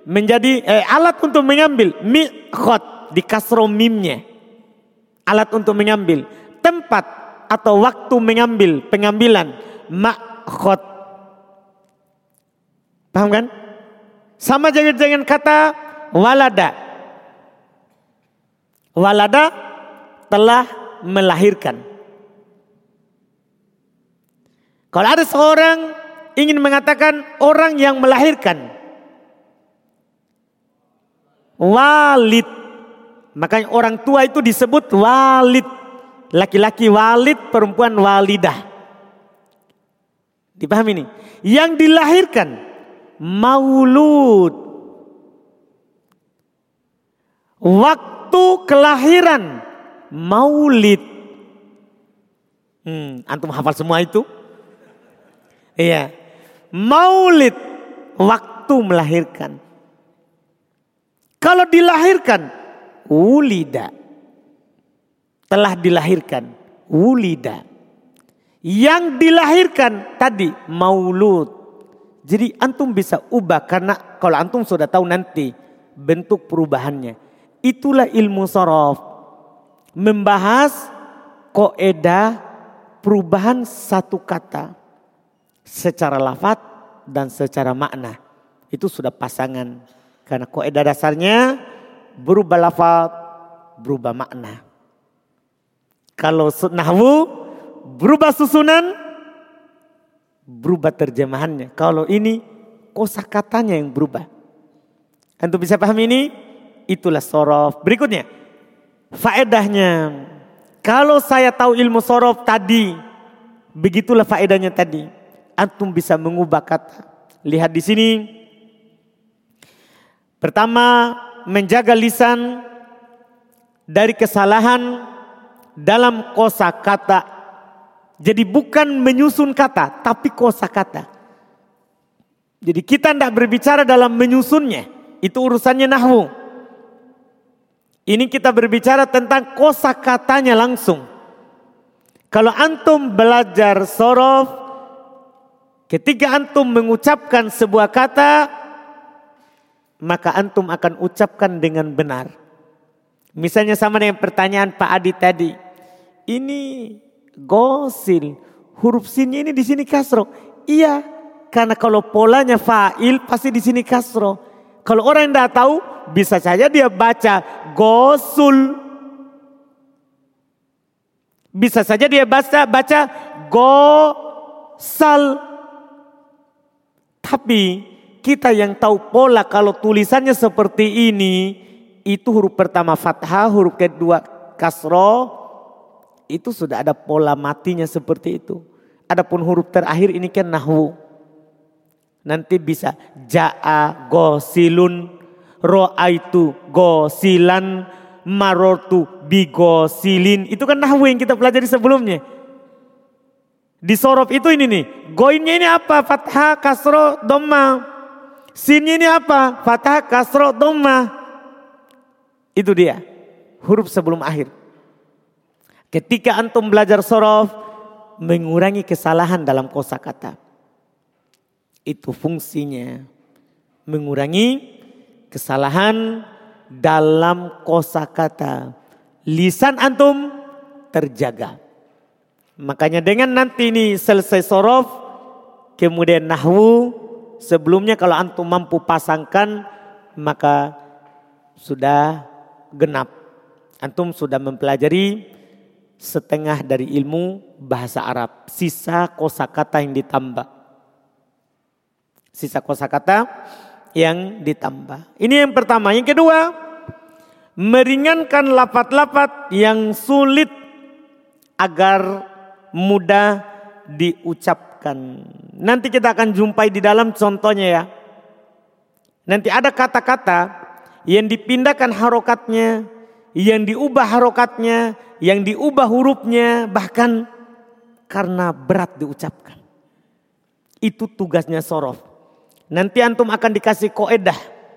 menjadi eh, alat untuk mengambil mikhot di kasro mimnya. Alat untuk mengambil tempat atau waktu mengambil pengambilan makhot. Paham kan? Sama jangan jangan kata walada. Walada telah melahirkan. Kalau ada seorang ingin mengatakan orang yang melahirkan, walid. Makanya orang tua itu disebut walid. Laki-laki walid, perempuan walidah. Dipahami ini? Yang dilahirkan maulud. Waktu kelahiran maulid. Hmm, antum hafal semua itu? Iya. Maulid waktu melahirkan. Kalau dilahirkan, wulida. Telah dilahirkan, wulida. Yang dilahirkan tadi maulud. Jadi antum bisa ubah karena kalau antum sudah tahu nanti bentuk perubahannya. Itulah ilmu sorof. Membahas koedah perubahan satu kata secara lafat dan secara makna. Itu sudah pasangan. Karena koedah dasarnya berubah lafat, berubah makna. Kalau nahwu berubah susunan, berubah terjemahannya. Kalau ini kosa katanya yang berubah. Antum bisa paham ini? Itulah sorof. Berikutnya, faedahnya. Kalau saya tahu ilmu sorof tadi, begitulah faedahnya tadi. Antum bisa mengubah kata. Lihat di sini. Pertama, menjaga lisan dari kesalahan dalam kosa kata. Jadi bukan menyusun kata, tapi kosa kata. Jadi kita tidak berbicara dalam menyusunnya. Itu urusannya nahwu. Ini kita berbicara tentang kosa katanya langsung. Kalau antum belajar sorof, ketika antum mengucapkan sebuah kata, maka antum akan ucapkan dengan benar. Misalnya sama dengan pertanyaan Pak Adi tadi. Ini gosil, huruf sinnya ini di sini kasro. Iya, karena kalau polanya fa'il pasti di sini kasro. Kalau orang yang tidak tahu, bisa saja dia baca gosul. Bisa saja dia baca baca gosal. Tapi kita yang tahu pola kalau tulisannya seperti ini, itu huruf pertama fathah, huruf kedua kasro, itu sudah ada pola matinya seperti itu. Adapun huruf terakhir ini kan nahwu. Nanti bisa ja'a gosilun, ro'aitu gosilan, marotu bigosilin. Itu kan nahwu yang kita pelajari sebelumnya. Di sorof itu ini nih, goinnya ini apa? Fathah, kasro, doma. Sinnya ini apa? Fathah, kasro, doma. Itu dia. Huruf sebelum akhir. Ketika antum belajar sorof, mengurangi kesalahan dalam kosakata. Itu fungsinya. Mengurangi kesalahan dalam kosakata. Lisan antum terjaga. Makanya dengan nanti ini selesai sorof, kemudian nahwu, sebelumnya kalau antum mampu pasangkan, maka sudah genap. Antum sudah mempelajari setengah dari ilmu bahasa Arab. Sisa kosakata yang ditambah. Sisa kosakata yang ditambah. Ini yang pertama. Yang kedua, meringankan lapat-lapat yang sulit agar mudah diucapkan. Nanti kita akan jumpai di dalam contohnya ya. Nanti ada kata-kata yang dipindahkan harokatnya, yang diubah harokatnya, yang diubah hurufnya, bahkan karena berat diucapkan. Itu tugasnya sorof. Nanti antum akan dikasih koedah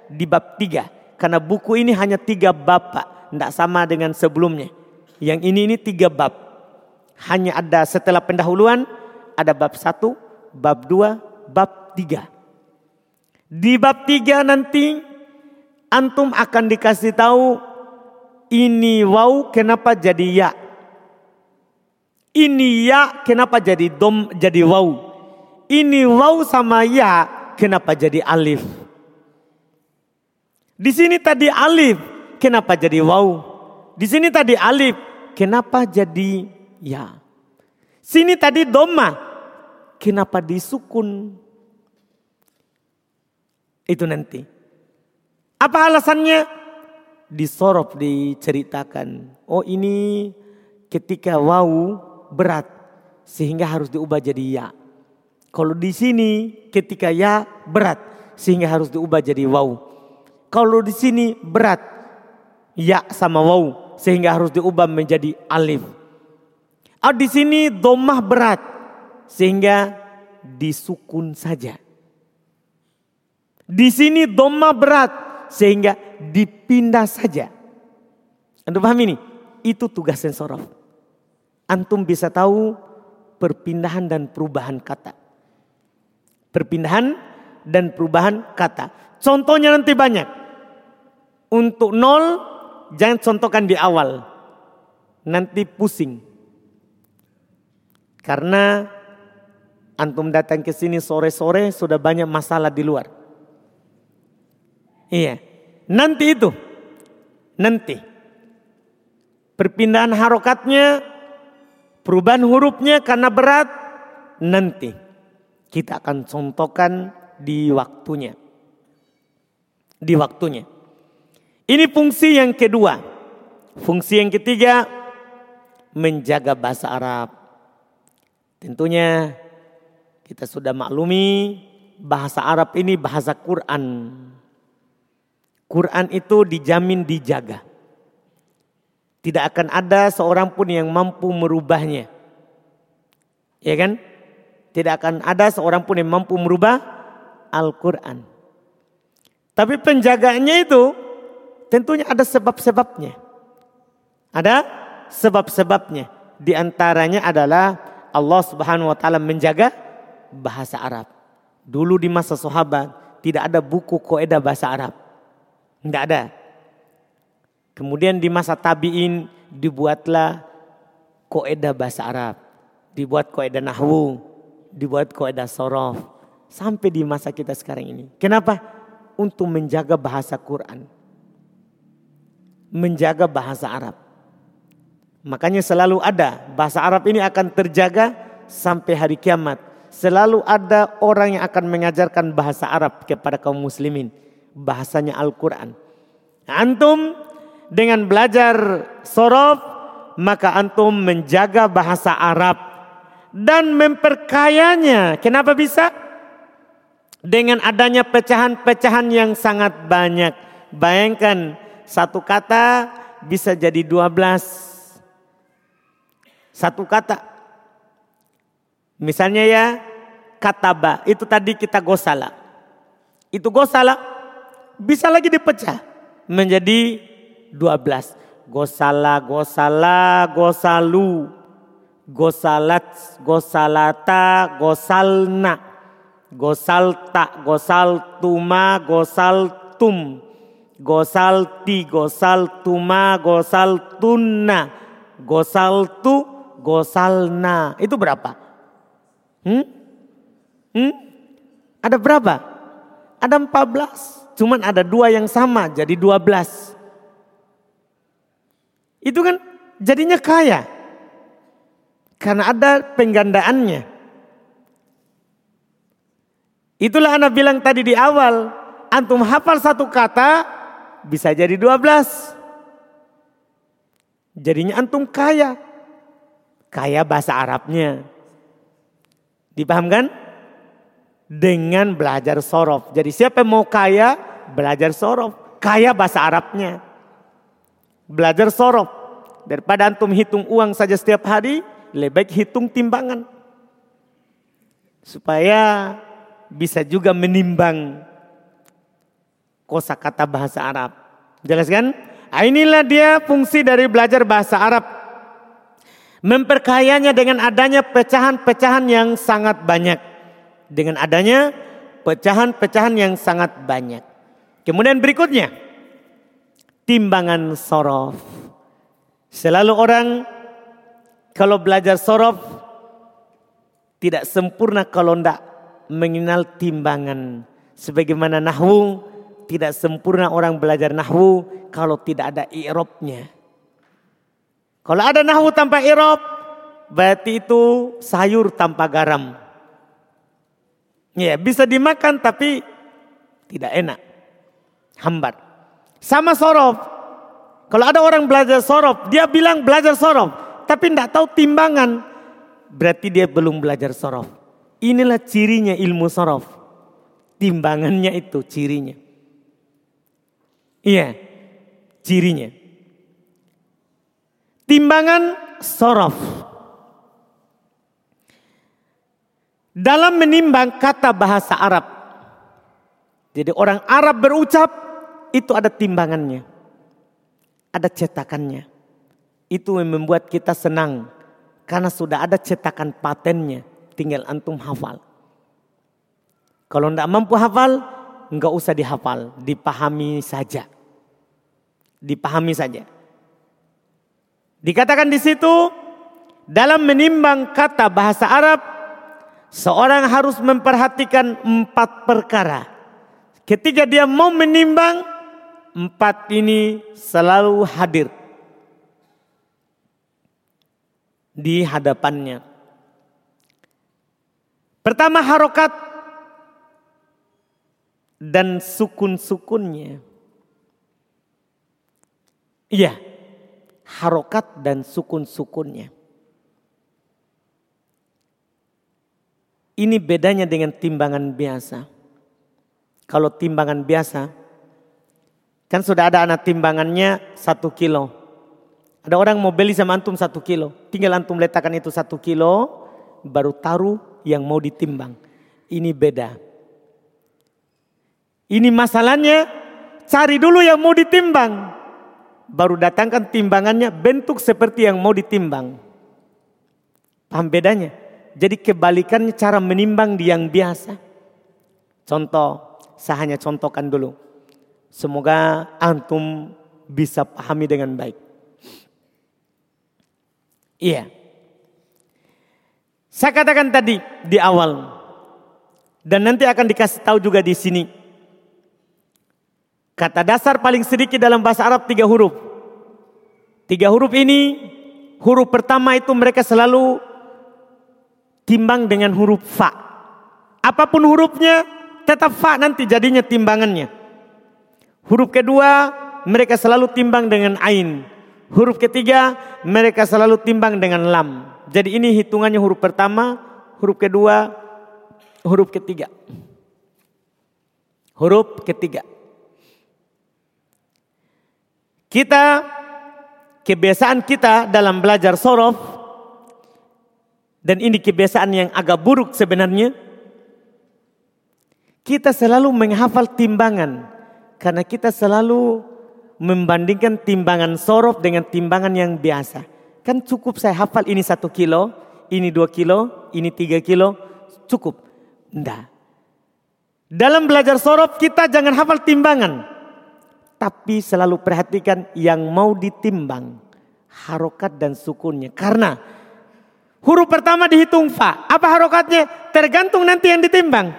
di bab tiga. Karena buku ini hanya tiga bab pak. Tidak sama dengan sebelumnya. Yang ini ini tiga bab. Hanya ada setelah pendahuluan ada bab satu, bab dua, bab tiga. Di bab tiga nanti antum akan dikasih tahu ini wow kenapa jadi ya. Ini ya kenapa jadi dom jadi wow. Ini wow sama ya kenapa jadi alif. Di sini tadi alif kenapa jadi wow. Di sini tadi alif kenapa jadi ya. Sini tadi doma kenapa disukun. Itu nanti. Apa alasannya? Disorof diceritakan. Oh ini ketika wau berat sehingga harus diubah jadi ya. Kalau di sini ketika ya berat sehingga harus diubah jadi wau. Kalau di sini berat ya sama wau sehingga harus diubah menjadi alif. Oh di sini domah berat sehingga disukun saja. Di sini domah berat sehingga dipindah saja. Anda paham ini? Itu tugas sensorof. Antum bisa tahu perpindahan dan perubahan kata. Perpindahan dan perubahan kata. Contohnya nanti banyak. Untuk nol jangan contohkan di awal. Nanti pusing. Karena antum datang ke sini sore-sore sudah banyak masalah di luar. Iya. Nanti itu. Nanti. Perpindahan harokatnya, perubahan hurufnya karena berat, nanti. Kita akan contohkan di waktunya. Di waktunya. Ini fungsi yang kedua. Fungsi yang ketiga, menjaga bahasa Arab. Tentunya kita sudah maklumi bahasa Arab ini bahasa Quran. Quran itu dijamin dijaga. Tidak akan ada seorang pun yang mampu merubahnya. Ya kan? Tidak akan ada seorang pun yang mampu merubah Al-Quran. Tapi penjagaannya itu tentunya ada sebab-sebabnya. Ada sebab-sebabnya. Di antaranya adalah Allah Subhanahu wa taala menjaga bahasa Arab. Dulu di masa sahabat tidak ada buku kaidah bahasa Arab. Tidak ada. Kemudian di masa tabi'in dibuatlah koedah bahasa Arab. Dibuat koedah nahwu. Dibuat koedah sorof. Sampai di masa kita sekarang ini. Kenapa? Untuk menjaga bahasa Quran. Menjaga bahasa Arab. Makanya selalu ada. Bahasa Arab ini akan terjaga sampai hari kiamat. Selalu ada orang yang akan mengajarkan bahasa Arab kepada kaum muslimin bahasanya Al-Quran. Antum dengan belajar sorof maka antum menjaga bahasa Arab dan memperkayanya. Kenapa bisa? Dengan adanya pecahan-pecahan yang sangat banyak. Bayangkan satu kata bisa jadi dua belas. Satu kata. Misalnya ya kataba itu tadi kita gosala. Itu gosala bisa lagi dipecah menjadi 12. Gosala, gosala, gosalu, gosalat, gosalata, gosalna, gosalta, gosaltuma, gosaltum, gosalti, gosaltuma, gosaltunna, gosaltu, gosalna. Itu berapa? Hmm? Hmm? Ada berapa? Ada 14. Cuman ada dua yang sama jadi dua belas. Itu kan jadinya kaya. Karena ada penggandaannya. Itulah anak bilang tadi di awal. Antum hafal satu kata bisa jadi dua belas. Jadinya antum kaya. Kaya bahasa Arabnya. Dipahamkan? Dengan belajar sorof. Jadi siapa yang mau kaya, belajar sorof. Kaya bahasa Arabnya. Belajar sorof. Daripada antum hitung uang saja setiap hari, lebih baik hitung timbangan. Supaya bisa juga menimbang kosa kata bahasa Arab. Jelas kan? Nah, inilah dia fungsi dari belajar bahasa Arab. Memperkayanya dengan adanya pecahan-pecahan yang sangat banyak dengan adanya pecahan-pecahan yang sangat banyak. Kemudian berikutnya, timbangan sorof. Selalu orang kalau belajar sorof tidak sempurna kalau tidak mengenal timbangan. Sebagaimana nahwu tidak sempurna orang belajar nahwu kalau tidak ada i'robnya. Kalau ada nahwu tanpa i'rob berarti itu sayur tanpa garam. Ya, bisa dimakan tapi tidak enak. Hambar. Sama sorof. Kalau ada orang belajar sorof, dia bilang belajar sorof. Tapi tidak tahu timbangan. Berarti dia belum belajar sorof. Inilah cirinya ilmu sorof. Timbangannya itu cirinya. Iya, cirinya. Timbangan sorof. Dalam menimbang kata bahasa Arab. Jadi orang Arab berucap itu ada timbangannya. Ada cetakannya. Itu yang membuat kita senang. Karena sudah ada cetakan patennya. Tinggal antum hafal. Kalau tidak mampu hafal, nggak usah dihafal, dipahami saja. Dipahami saja. Dikatakan di situ dalam menimbang kata bahasa Arab seorang harus memperhatikan empat perkara. Ketika dia mau menimbang empat ini selalu hadir di hadapannya. Pertama harokat dan sukun-sukunnya. Iya, harokat dan sukun-sukunnya. Ini bedanya dengan timbangan biasa. Kalau timbangan biasa, kan sudah ada anak timbangannya satu kilo. Ada orang mau beli sama antum satu kilo. Tinggal antum letakkan itu satu kilo, baru taruh yang mau ditimbang. Ini beda. Ini masalahnya cari dulu yang mau ditimbang. Baru datangkan timbangannya bentuk seperti yang mau ditimbang. Paham bedanya? Jadi kebalikannya cara menimbang di yang biasa. Contoh, saya hanya contohkan dulu. Semoga antum bisa pahami dengan baik. Iya. Saya katakan tadi di awal. Dan nanti akan dikasih tahu juga di sini. Kata dasar paling sedikit dalam bahasa Arab tiga huruf. Tiga huruf ini, huruf pertama itu mereka selalu timbang dengan huruf fa. Apa pun hurufnya, tetap fa nanti jadinya timbangannya. Huruf kedua, mereka selalu timbang dengan ain. Huruf ketiga, mereka selalu timbang dengan lam. Jadi ini hitungannya huruf pertama, huruf kedua, huruf ketiga. Huruf ketiga. Kita kebiasaan kita dalam belajar sorof dan ini kebiasaan yang agak buruk sebenarnya. Kita selalu menghafal timbangan karena kita selalu membandingkan timbangan sorof dengan timbangan yang biasa. Kan cukup saya hafal ini satu kilo, ini dua kilo, ini tiga kilo, cukup. Enggak. Dalam belajar sorof kita jangan hafal timbangan tapi selalu perhatikan yang mau ditimbang harokat dan sukunnya. Karena huruf pertama dihitung fa. Apa harokatnya? Tergantung nanti yang ditimbang.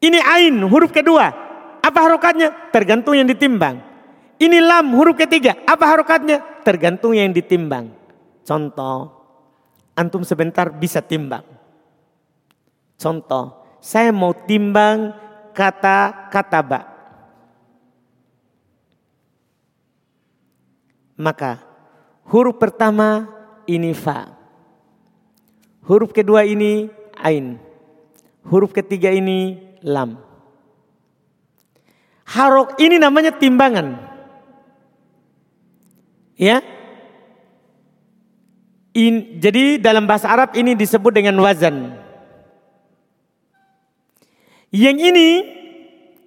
Ini ain huruf kedua. Apa harokatnya? Tergantung yang ditimbang. Ini lam huruf ketiga. Apa harokatnya? Tergantung yang ditimbang. Contoh, antum sebentar bisa timbang. Contoh, saya mau timbang kata kata bak. Maka huruf pertama ini fa. Huruf kedua ini ain. Huruf ketiga ini lam. Harok ini namanya timbangan. Ya. In, jadi dalam bahasa Arab ini disebut dengan wazan. Yang ini,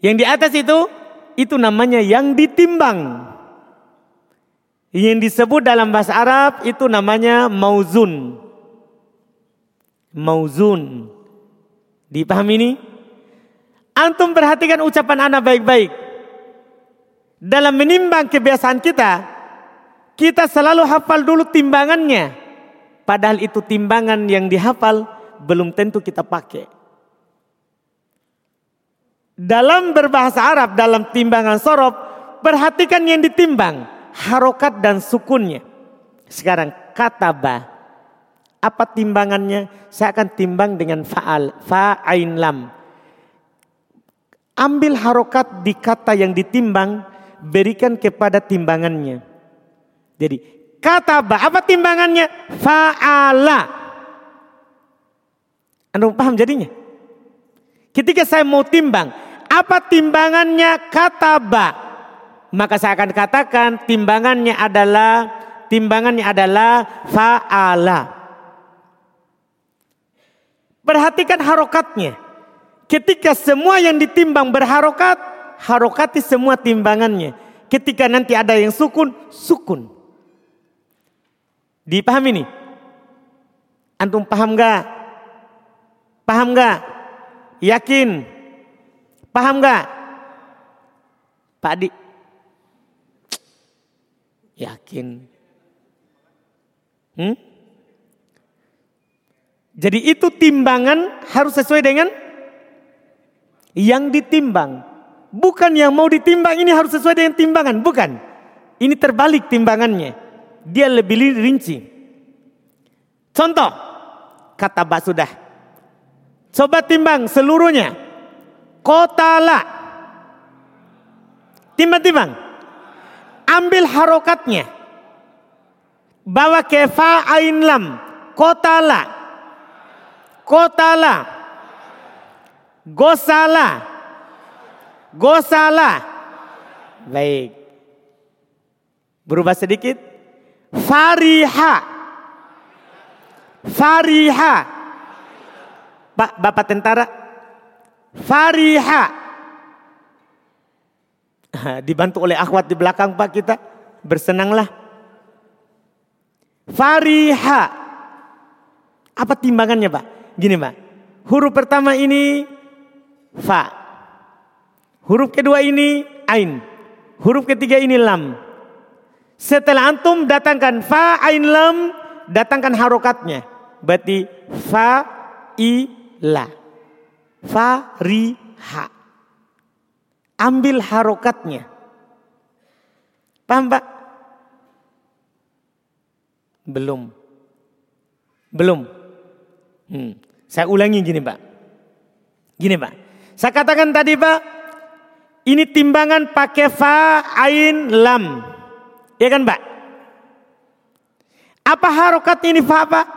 yang di atas itu, itu namanya yang ditimbang. Yang disebut dalam bahasa Arab itu namanya mauzun. Mauzun. Dipahami ini? Antum perhatikan ucapan anak baik-baik. Dalam menimbang kebiasaan kita, kita selalu hafal dulu timbangannya. Padahal itu timbangan yang dihafal belum tentu kita pakai. Dalam berbahasa Arab, dalam timbangan sorob, perhatikan yang ditimbang harokat dan sukunnya. Sekarang kata ba. Apa timbangannya? Saya akan timbang dengan faal, fa'ain lam. Ambil harokat di kata yang ditimbang, berikan kepada timbangannya. Jadi kata ba, apa timbangannya? Fa'ala. Anda paham jadinya? Ketika saya mau timbang, apa timbangannya kata ba? maka saya akan katakan timbangannya adalah timbangannya adalah fa'ala. Perhatikan harokatnya. Ketika semua yang ditimbang berharokat, harokati semua timbangannya. Ketika nanti ada yang sukun, sukun. Dipahami nih? Antum paham gak? Paham gak? Yakin? Paham gak? Pak Adi? Yakin. Hmm? Jadi itu timbangan harus sesuai dengan yang ditimbang. Bukan yang mau ditimbang ini harus sesuai dengan timbangan, bukan. Ini terbalik timbangannya. Dia lebih rinci. Contoh, kata Mbak sudah. Coba timbang seluruhnya. Kota la. Timbang-timbang. Ambil harokatnya. Bawa ke fa ain lam. Kota la. Kota la. Gosala. Gosala. Baik. Berubah sedikit. Fariha. Fariha. Pak, Bapak tentara. Fariha. Dibantu oleh akhwat di belakang Pak kita. Bersenanglah. Fariha. Apa timbangannya Pak? Gini Pak. Huruf pertama ini fa. Huruf kedua ini ain. Huruf ketiga ini lam. Setelah antum datangkan fa, ain, lam, datangkan harokatnya. Berarti fa, i, la. Fa, ri, ha. Ambil harokatnya. Paham Pak? Belum. Belum. Hmm. Saya ulangi gini Pak. Gini Pak. Saya katakan tadi Pak, ini timbangan pakai fa, ain, lam. Ya kan Pak? Apa harokat ini fa Pak?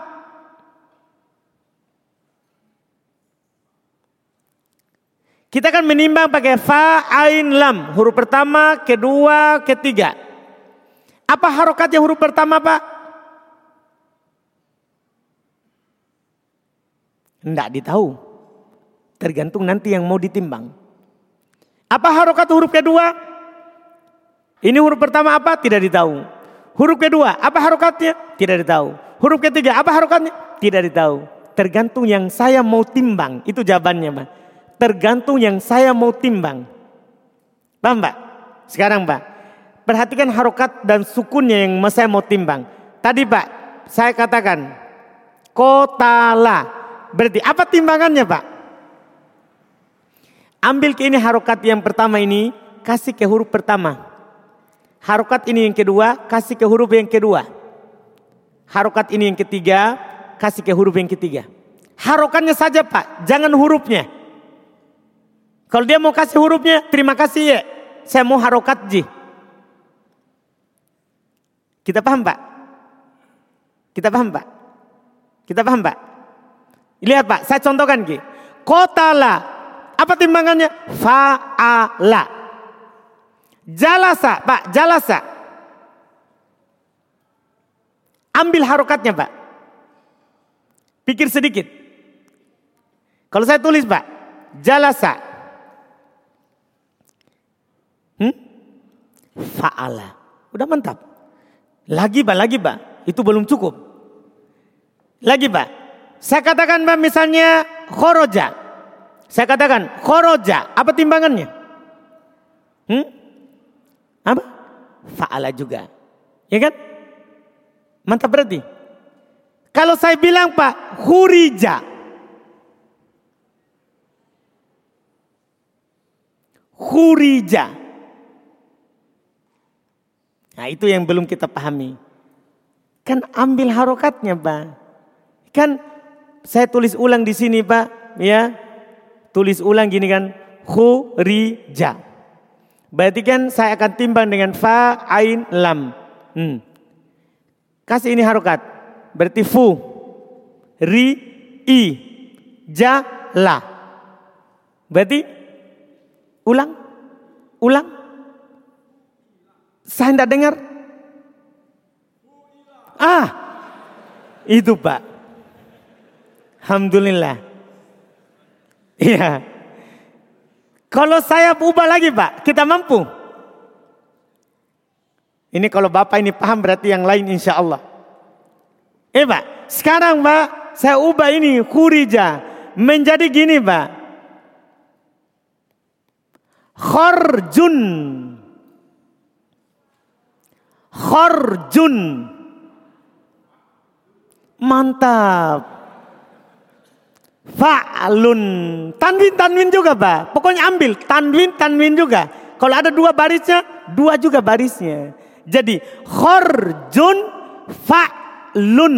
Kita akan menimbang pakai fa, ain, lam. Huruf pertama, kedua, ketiga. Apa harokatnya huruf pertama Pak? Tidak ditahu. Tergantung nanti yang mau ditimbang. Apa harokat huruf kedua? Ini huruf pertama apa? Tidak ditahu. Huruf kedua, apa harokatnya? Tidak ditahu. Huruf ketiga, apa harokatnya? Tidak ditahu. Tergantung yang saya mau timbang. Itu jawabannya, Pak. Tergantung yang saya mau timbang. Paham, Pak? Sekarang, Pak. Perhatikan harokat dan sukunnya yang saya mau timbang. Tadi, Pak, saya katakan kotala. Berarti apa timbangannya, Pak? Ambil ke ini harokat yang pertama ini, kasih ke huruf pertama. Harokat ini yang kedua, kasih ke huruf yang kedua. Harokat ini yang ketiga, kasih ke huruf yang ketiga. Harokannya saja pak, jangan hurufnya. Kalau dia mau kasih hurufnya, terima kasih ya. Saya mau harokat ji. Kita paham pak? Kita paham pak? Kita paham pak? Lihat pak, saya contohkan ki. Kotala apa timbangannya? Fa'ala. Jalasa, Pak, jalasa. Ambil harokatnya, Pak. Pikir sedikit. Kalau saya tulis, Pak, jalasa. Hmm? Fa'ala. Udah mantap. Lagi, Pak, lagi, Pak. Itu belum cukup. Lagi, Pak. Saya katakan, Pak, misalnya khoroja. Saya katakan khoroja, apa timbangannya? Hmm? Apa? Fa'ala juga. Ya kan? Mantap berarti. Kalau saya bilang Pak, hurija. Hurija. Nah itu yang belum kita pahami. Kan ambil harokatnya Pak. Kan saya tulis ulang di sini Pak. Ya, tulis ulang gini kan, khurija. Berarti kan saya akan timbang dengan fa, ain, lam. Hmm. Kasih ini harokat. Berarti fu, ri, i, ja, la. Berarti ulang, ulang. Saya tidak dengar. Ah, itu pak. Alhamdulillah. Iya. Kalau saya ubah lagi Pak, kita mampu. Ini kalau Bapak ini paham berarti yang lain insya Allah. Eh Pak, sekarang Pak, saya ubah ini kurija menjadi gini Pak. Khorjun. Khorjun. Mantap. Fa'lun. Tanwin, tanwin juga Pak. Pokoknya ambil. Tanwin, tanwin juga. Kalau ada dua barisnya, dua juga barisnya. Jadi khorjun fa'lun.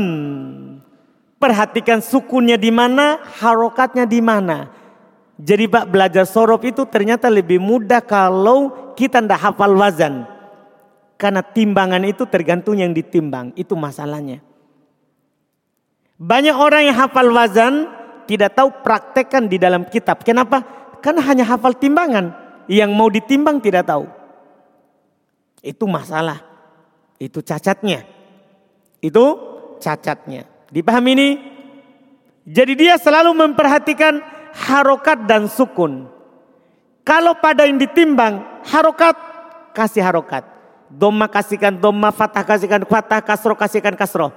Perhatikan sukunnya di mana, harokatnya di mana. Jadi Pak belajar sorof itu ternyata lebih mudah kalau kita tidak hafal wazan. Karena timbangan itu tergantung yang ditimbang. Itu masalahnya. Banyak orang yang hafal wazan tidak tahu praktekkan di dalam kitab. Kenapa? Karena hanya hafal timbangan. Yang mau ditimbang tidak tahu. Itu masalah. Itu cacatnya. Itu cacatnya. Dipahami ini? Jadi dia selalu memperhatikan harokat dan sukun. Kalau pada yang ditimbang harokat, kasih harokat. Doma kasihkan doma, fatah kasihkan fatah, kasro kasihkan kasro.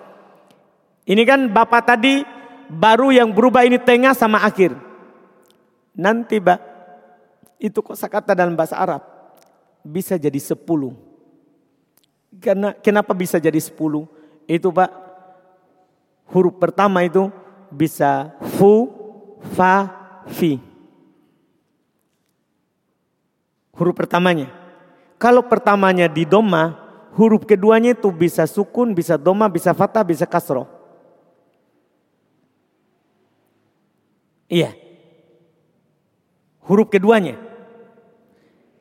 Ini kan Bapak tadi baru yang berubah ini tengah sama akhir. Nanti Pak, itu kosakata dalam bahasa Arab bisa jadi sepuluh. Karena kenapa bisa jadi sepuluh? Itu Pak, huruf pertama itu bisa fu, fa, fi. Huruf pertamanya. Kalau pertamanya di doma, huruf keduanya itu bisa sukun, bisa doma, bisa fatah, bisa kasroh. Iya. Huruf keduanya.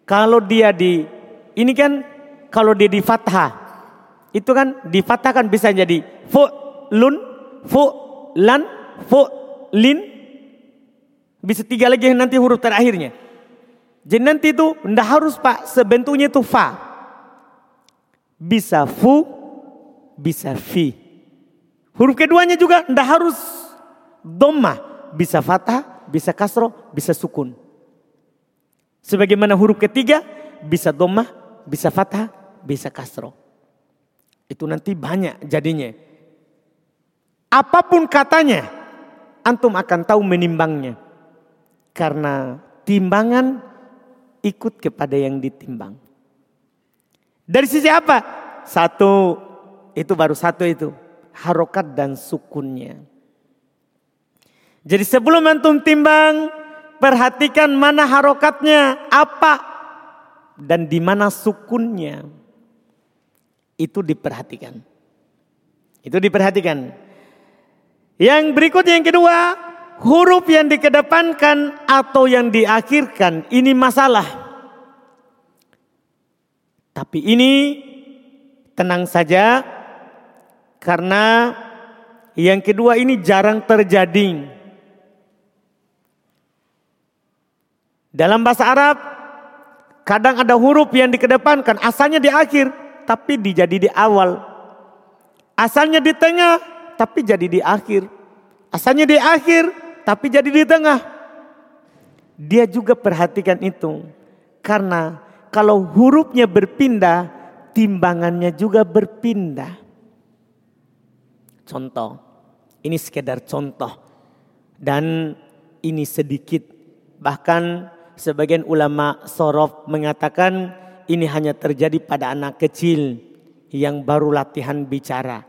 Kalau dia di ini kan kalau dia di fathah itu kan di fathah kan bisa jadi fu lun fu lan fu lin bisa tiga lagi nanti huruf terakhirnya. Jadi nanti itu ndak harus pak sebentuknya itu fa. Bisa fu, bisa fi. Huruf keduanya juga ndak harus doma bisa fathah, bisa kasro, bisa sukun. Sebagaimana huruf ketiga bisa domah, bisa fathah, bisa kasro. Itu nanti banyak jadinya. Apa pun katanya, antum akan tahu menimbangnya. Karena timbangan ikut kepada yang ditimbang. Dari sisi apa? Satu, itu baru satu itu. Harokat dan sukunnya. Jadi sebelum antum timbang, perhatikan mana harokatnya, apa dan di mana sukunnya. Itu diperhatikan. Itu diperhatikan. Yang berikutnya yang kedua, huruf yang dikedepankan atau yang diakhirkan ini masalah. Tapi ini tenang saja karena yang kedua ini jarang terjadi. Dalam bahasa Arab kadang ada huruf yang dikedepankan asalnya di akhir tapi dijadi di awal. Asalnya di tengah tapi jadi di akhir. Asalnya di akhir tapi jadi di tengah. Dia juga perhatikan itu. Karena kalau hurufnya berpindah, timbangannya juga berpindah. Contoh, ini sekedar contoh. Dan ini sedikit. Bahkan Sebagian ulama sorof mengatakan ini hanya terjadi pada anak kecil yang baru latihan bicara.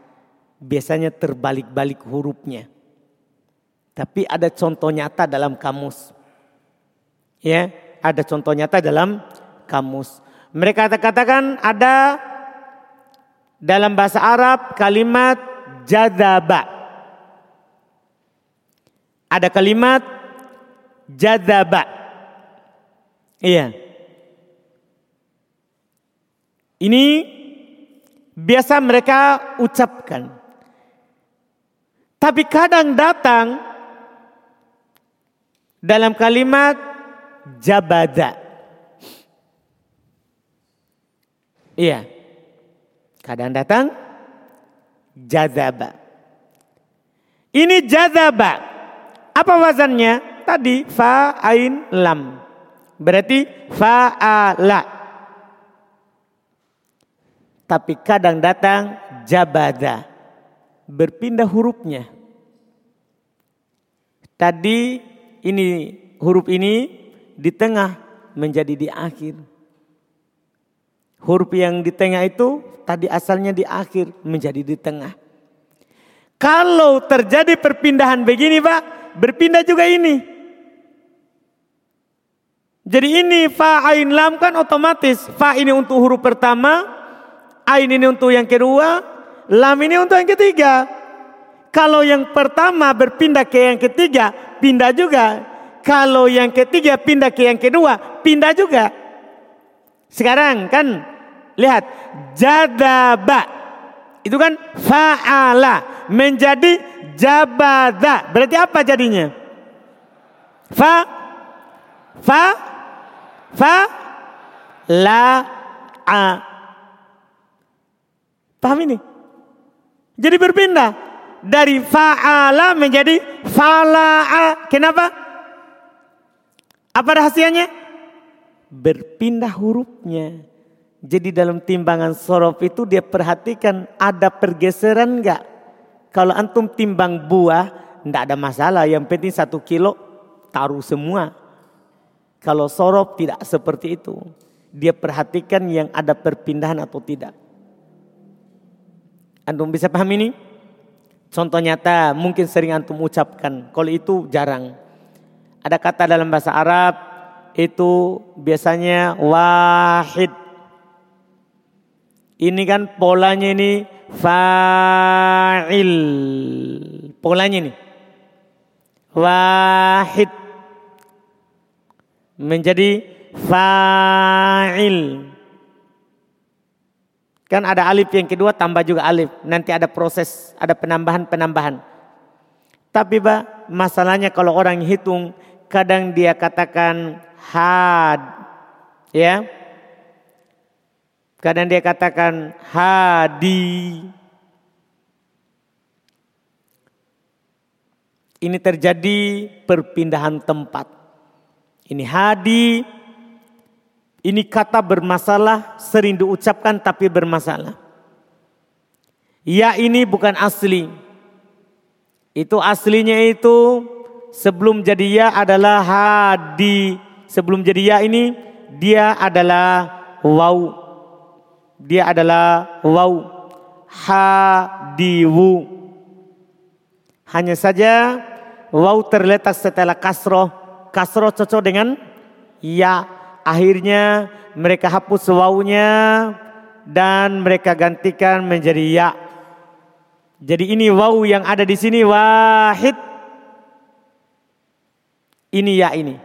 Biasanya terbalik-balik hurufnya. Tapi ada contoh nyata dalam kamus. Ya, ada contoh nyata dalam kamus. Mereka katakan ada dalam bahasa Arab kalimat jadaba. Ada kalimat jadaba. Iya. Ini biasa mereka ucapkan. Tapi kadang datang dalam kalimat jabada. Iya. Kadang datang jazaba. Ini jazaba. Apa wazannya? Tadi fa ain lam. Berarti fa'ala. Tapi kadang datang jabada. Berpindah hurufnya. Tadi ini huruf ini di tengah menjadi di akhir. Huruf yang di tengah itu tadi asalnya di akhir menjadi di tengah. Kalau terjadi perpindahan begini Pak, berpindah juga ini. Jadi ini fa ain lam kan otomatis. Fa ini untuk huruf pertama, ain ini untuk yang kedua, lam ini untuk yang ketiga. Kalau yang pertama berpindah ke yang ketiga, pindah juga. Kalau yang ketiga pindah ke yang kedua, pindah juga. Sekarang kan lihat jadaba itu kan fa'ala menjadi jabada. Berarti apa jadinya? Fa fa fa la a. Paham ini? Jadi berpindah dari fa'ala menjadi fala'a. Kenapa? Apa rahasianya? Berpindah hurufnya. Jadi dalam timbangan sorof itu dia perhatikan ada pergeseran enggak. Kalau antum timbang buah, enggak ada masalah. Yang penting satu kilo taruh semua. Kalau sorof tidak seperti itu. Dia perhatikan yang ada perpindahan atau tidak. Antum bisa paham ini? Contoh nyata mungkin sering antum ucapkan. Kalau itu jarang. Ada kata dalam bahasa Arab itu biasanya wahid ini kan polanya ini fa'il. Polanya ini. Wahid. Menjadi fa'il. Kan ada alif yang kedua tambah juga alif. Nanti ada proses, ada penambahan-penambahan. Tapi bah, masalahnya kalau orang hitung kadang dia katakan had. Ya, Kadang dia katakan hadi. Ini terjadi perpindahan tempat. Ini hadi. Ini kata bermasalah, sering diucapkan tapi bermasalah. Ya ini bukan asli. Itu aslinya itu sebelum jadi ya adalah hadi. Sebelum jadi ya ini dia adalah waw dia adalah waw hadiwu hanya saja waw terletak setelah kasroh kasroh cocok dengan ya akhirnya mereka hapus wawnya dan mereka gantikan menjadi ya jadi ini waw yang ada di sini wahid ini ya ini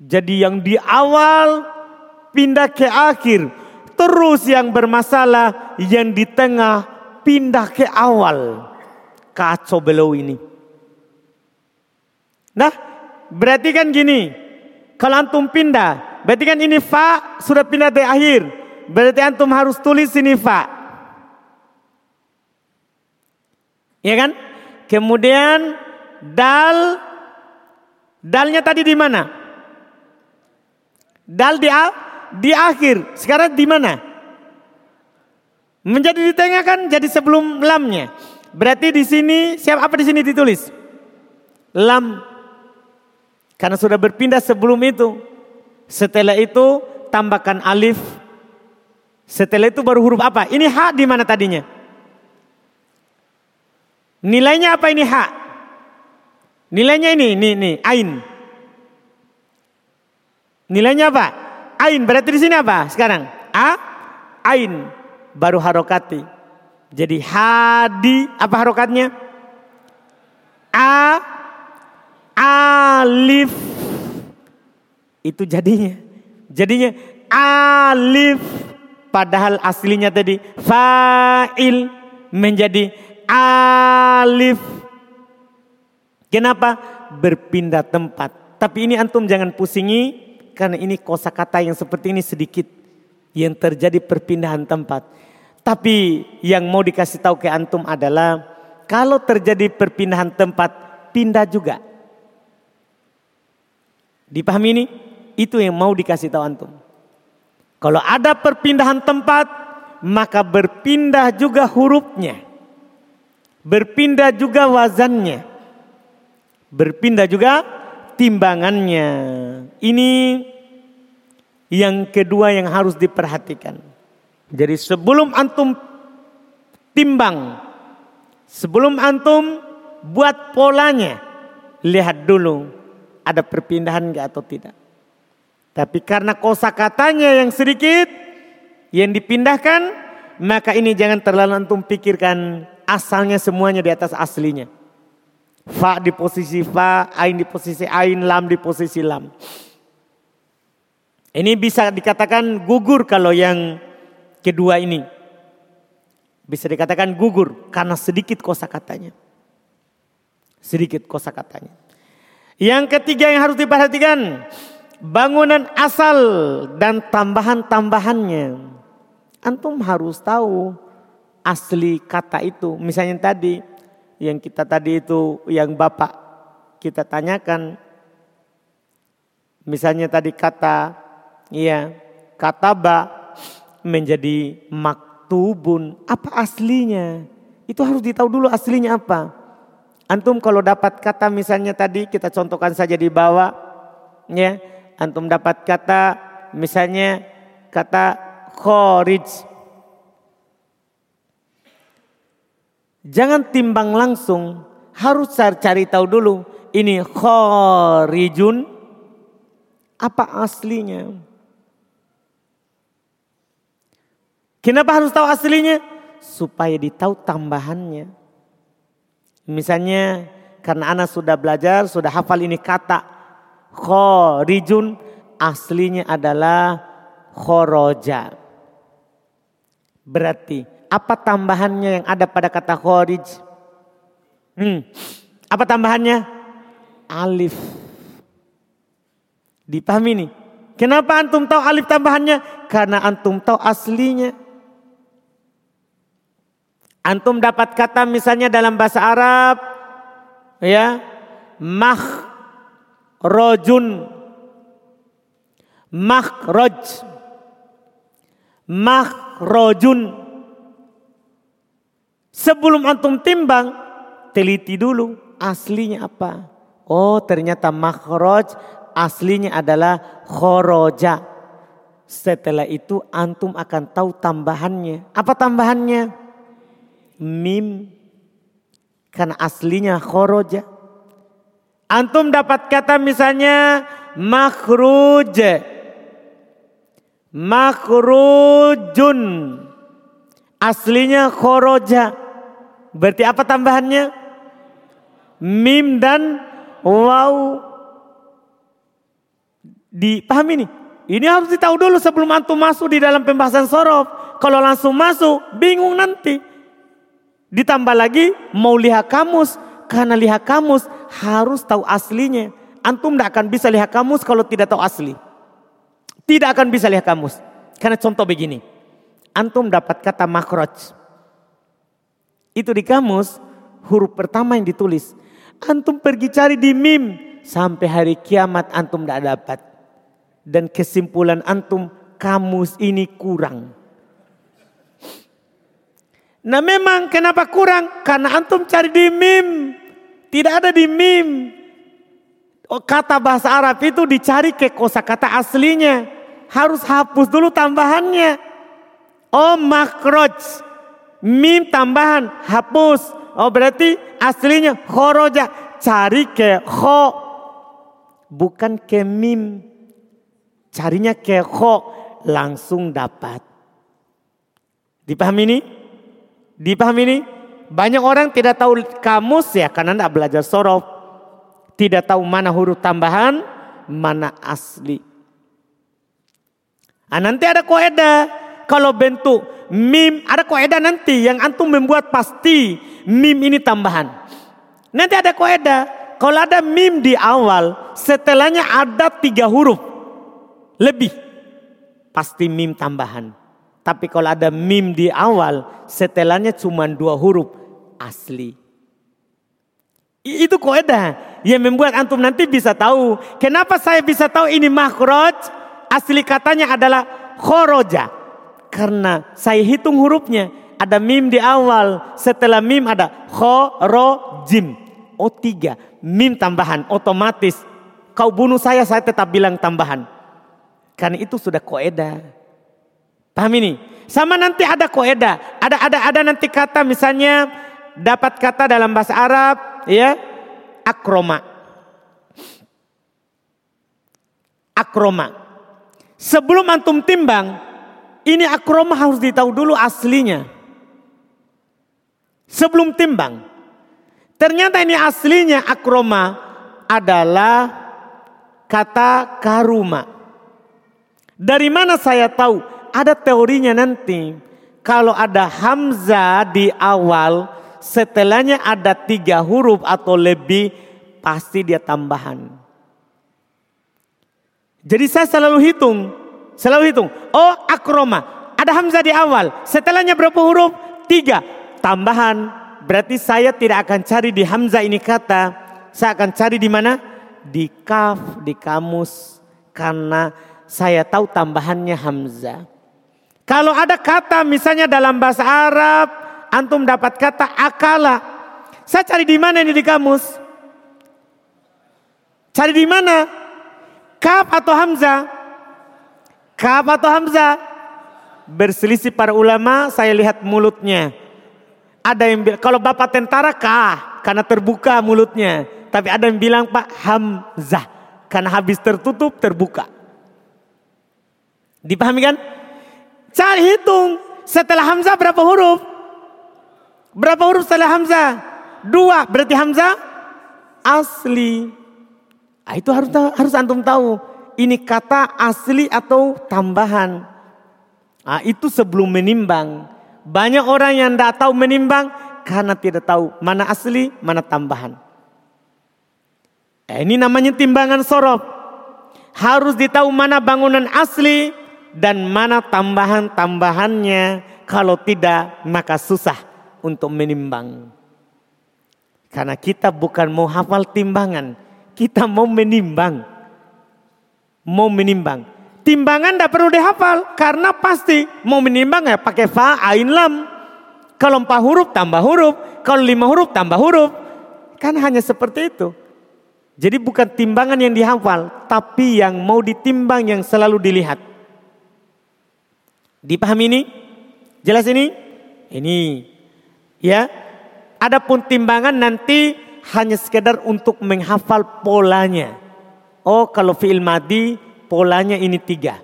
jadi yang di awal pindah ke akhir. Terus yang bermasalah yang di tengah pindah ke awal. Kacau belau ini. Nah, berarti kan gini. Kalau antum pindah, berarti kan ini fa sudah pindah ke akhir. Berarti antum harus tulis ini fa. Ya kan? Kemudian dal dalnya tadi di mana? Dal di di akhir. Sekarang di mana? Menjadi di tengah kan jadi sebelum lamnya. Berarti di sini siapa apa di sini ditulis? Lam. Karena sudah berpindah sebelum itu. Setelah itu tambahkan alif. Setelah itu baru huruf apa? Ini hak di mana tadinya? Nilainya apa ini hak? Nilainya ini, ini, ini, ain. Nilainya apa? Ain berarti di sini apa sekarang? A, ain baru harokati. Jadi hadi apa harokatnya? A, alif. Itu jadinya. Jadinya alif. Padahal aslinya tadi fa'il menjadi alif. Kenapa? Berpindah tempat. Tapi ini antum jangan pusingi karena ini kosakata yang seperti ini sedikit yang terjadi perpindahan tempat. Tapi yang mau dikasih tahu ke antum adalah kalau terjadi perpindahan tempat, pindah juga. Dipahami ini? Itu yang mau dikasih tahu antum. Kalau ada perpindahan tempat, maka berpindah juga hurufnya. Berpindah juga wazannya. Berpindah juga timbangannya. Ini yang kedua yang harus diperhatikan. Jadi sebelum antum timbang, sebelum antum buat polanya, lihat dulu ada perpindahan enggak atau tidak. Tapi karena kosa katanya yang sedikit, yang dipindahkan, maka ini jangan terlalu antum pikirkan asalnya semuanya di atas aslinya. Fa di posisi fa, ain di posisi ain, lam di posisi lam. Ini bisa dikatakan gugur kalau yang kedua ini. Bisa dikatakan gugur karena sedikit kosa katanya. Sedikit kosa katanya. Yang ketiga yang harus diperhatikan. Bangunan asal dan tambahan-tambahannya. Antum harus tahu asli kata itu. Misalnya tadi yang kita tadi itu yang Bapak kita tanyakan. Misalnya tadi kata Iya, kata ba menjadi maktubun. Apa aslinya? Itu harus ditahu dulu aslinya apa. Antum kalau dapat kata misalnya tadi kita contohkan saja di bawah. Ya, antum dapat kata misalnya kata khorij. Jangan timbang langsung, harus cari tahu dulu. Ini khorijun, apa aslinya? Kenapa harus tahu aslinya? Supaya ditahu tambahannya. Misalnya karena anak sudah belajar, sudah hafal ini kata khorijun aslinya adalah khoroja. Berarti apa tambahannya yang ada pada kata khorij? Hmm. Apa tambahannya? Alif. Dipahami nih. Kenapa antum tahu alif tambahannya? Karena antum tahu aslinya. Antum dapat kata misalnya dalam bahasa Arab ya makhrajun makhraj makhrajun sebelum antum timbang teliti dulu aslinya apa. Oh ternyata makhraj aslinya adalah khoroja. Setelah itu antum akan tahu tambahannya. Apa tambahannya mim karena aslinya khoroja. Antum dapat kata misalnya makhruj. Makhrujun. Aslinya khoroja. Berarti apa tambahannya? Mim dan waw. Dipahami nih? Ini harus ditahu dulu sebelum antum masuk di dalam pembahasan sorof. Kalau langsung masuk, bingung nanti. Ditambah lagi mau lihat kamus. Karena lihat kamus harus tahu aslinya. Antum tidak akan bisa lihat kamus kalau tidak tahu asli. Tidak akan bisa lihat kamus. Karena contoh begini. Antum dapat kata makroj. Itu di kamus huruf pertama yang ditulis. Antum pergi cari di mim. Sampai hari kiamat antum tidak dapat. Dan kesimpulan antum kamus ini kurang. Nah memang kenapa kurang? Karena antum cari di mim. Tidak ada di mim. Oh, kata bahasa Arab itu dicari ke kosa kata aslinya. Harus hapus dulu tambahannya. Oh makroj. Mim tambahan. Hapus. Oh berarti aslinya khoroja. Cari ke kho. Bukan ke mim. Carinya ke kho. Langsung dapat. Dipahami ini? Dipahami ini? Banyak orang tidak tahu kamus ya karena tidak belajar sorof. Tidak tahu mana huruf tambahan, mana asli. Nah, nanti ada koeda. Kalau bentuk mim, ada koeda nanti yang antum membuat pasti mim ini tambahan. Nanti ada koeda. Kalau ada mim di awal, setelahnya ada tiga huruf. Lebih. Pasti mim tambahan. Tapi kalau ada mim di awal, setelahnya cuma dua huruf asli. Itu koedah yang membuat antum nanti bisa tahu. Kenapa saya bisa tahu ini makhraj? Asli katanya adalah khoroja. Karena saya hitung hurufnya. Ada mim di awal. Setelah mim ada khorojim. Oh tiga. Mim tambahan otomatis. Kau bunuh saya, saya tetap bilang tambahan. Karena itu sudah koeda. Paham ini? Sama nanti ada koeda. Ada ada ada nanti kata misalnya dapat kata dalam bahasa Arab, ya akroma. Akroma. Sebelum antum timbang, ini akroma harus ditahu dulu aslinya. Sebelum timbang. Ternyata ini aslinya akroma adalah kata karuma. Dari mana saya tahu? Ada teorinya nanti. Kalau ada hamzah di awal, setelahnya ada tiga huruf atau lebih, pasti dia tambahan. Jadi saya selalu hitung, selalu hitung. Oh akroma, ada hamzah di awal, setelahnya berapa huruf? Tiga, tambahan Berarti saya tidak akan cari di Hamzah ini kata, saya akan cari di mana? Di kaf, di kamus. Karena saya tahu tambahannya Hamzah. Kalau ada kata misalnya dalam bahasa Arab, antum dapat kata akala. Saya cari di mana ini di kamus? Cari di mana? Kaf atau Hamzah? Kaf atau Hamzah? Berselisih para ulama, saya lihat mulutnya. Ada yang bilang, kalau bapak tentara kah? Karena terbuka mulutnya. Tapi ada yang bilang pak Hamzah. Karena habis tertutup terbuka. Dipahami kan? Cari hitung. Setelah Hamzah berapa huruf? Berapa huruf setelah Hamzah? Dua. Berarti Hamzah asli. Nah, itu harus harus antum tahu. Ini kata asli atau tambahan. Nah, itu sebelum menimbang. Banyak orang yang tidak tahu menimbang karena tidak tahu mana asli, mana tambahan. Eh, ini namanya timbangan sorop. Harus ditahu mana bangunan asli dan mana tambahan-tambahannya. Kalau tidak maka susah untuk menimbang. Karena kita bukan mau hafal timbangan. Kita mau menimbang. Mau menimbang. Timbangan tidak perlu dihafal karena pasti mau menimbang ya pakai fa, ain, lam. Kalau empat huruf tambah huruf, kalau lima huruf tambah huruf. Kan hanya seperti itu. Jadi bukan timbangan yang dihafal, tapi yang mau ditimbang yang selalu dilihat. Dipahami ini? Jelas ini? Ini. Ya. Adapun timbangan nanti hanya sekedar untuk menghafal polanya. Oh kalau fi'il madi polanya ini tiga.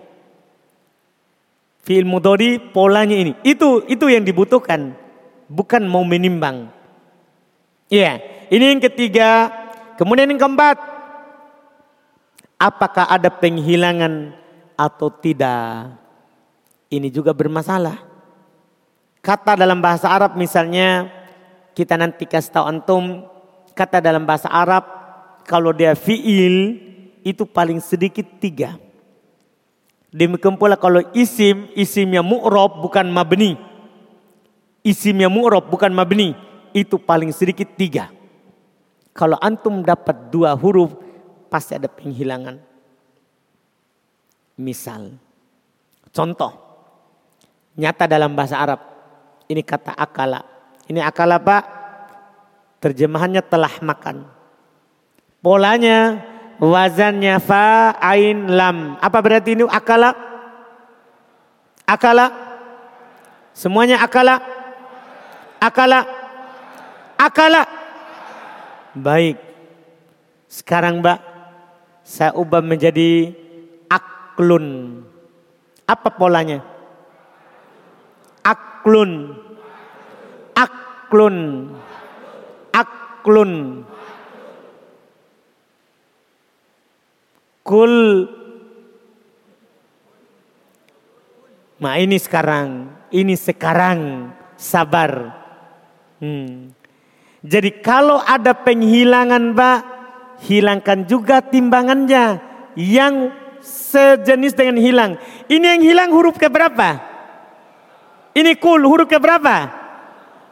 Fi'il mudori polanya ini. Itu itu yang dibutuhkan. Bukan mau menimbang. Iya. Ini yang ketiga. Kemudian yang keempat. Apakah ada penghilangan atau tidak? Ini juga bermasalah. Kata dalam bahasa Arab misalnya. Kita nanti kasih tahu antum. Kata dalam bahasa Arab. Kalau dia fi'il itu paling sedikit tiga. Demikian pula kalau isim, isimnya mu'rob bukan mabni. Isimnya mu'rob bukan mabni. Itu paling sedikit tiga. Kalau antum dapat dua huruf, pasti ada penghilangan. Misal, contoh, nyata dalam bahasa Arab. Ini kata akala. Ini akala pak, terjemahannya telah makan. Polanya wazannya fa ain lam. Apa berarti ini akala? Akala? Semuanya akala? Akala? Akala? Baik. Sekarang Mbak, saya ubah menjadi aklun. Apa polanya? Aklun. Aklun. Aklun. Kul Nah ini sekarang, ini sekarang sabar. Hmm. Jadi kalau ada penghilangan mbak, hilangkan juga timbangannya yang sejenis dengan hilang. Ini yang hilang huruf keberapa? Ini kul huruf keberapa?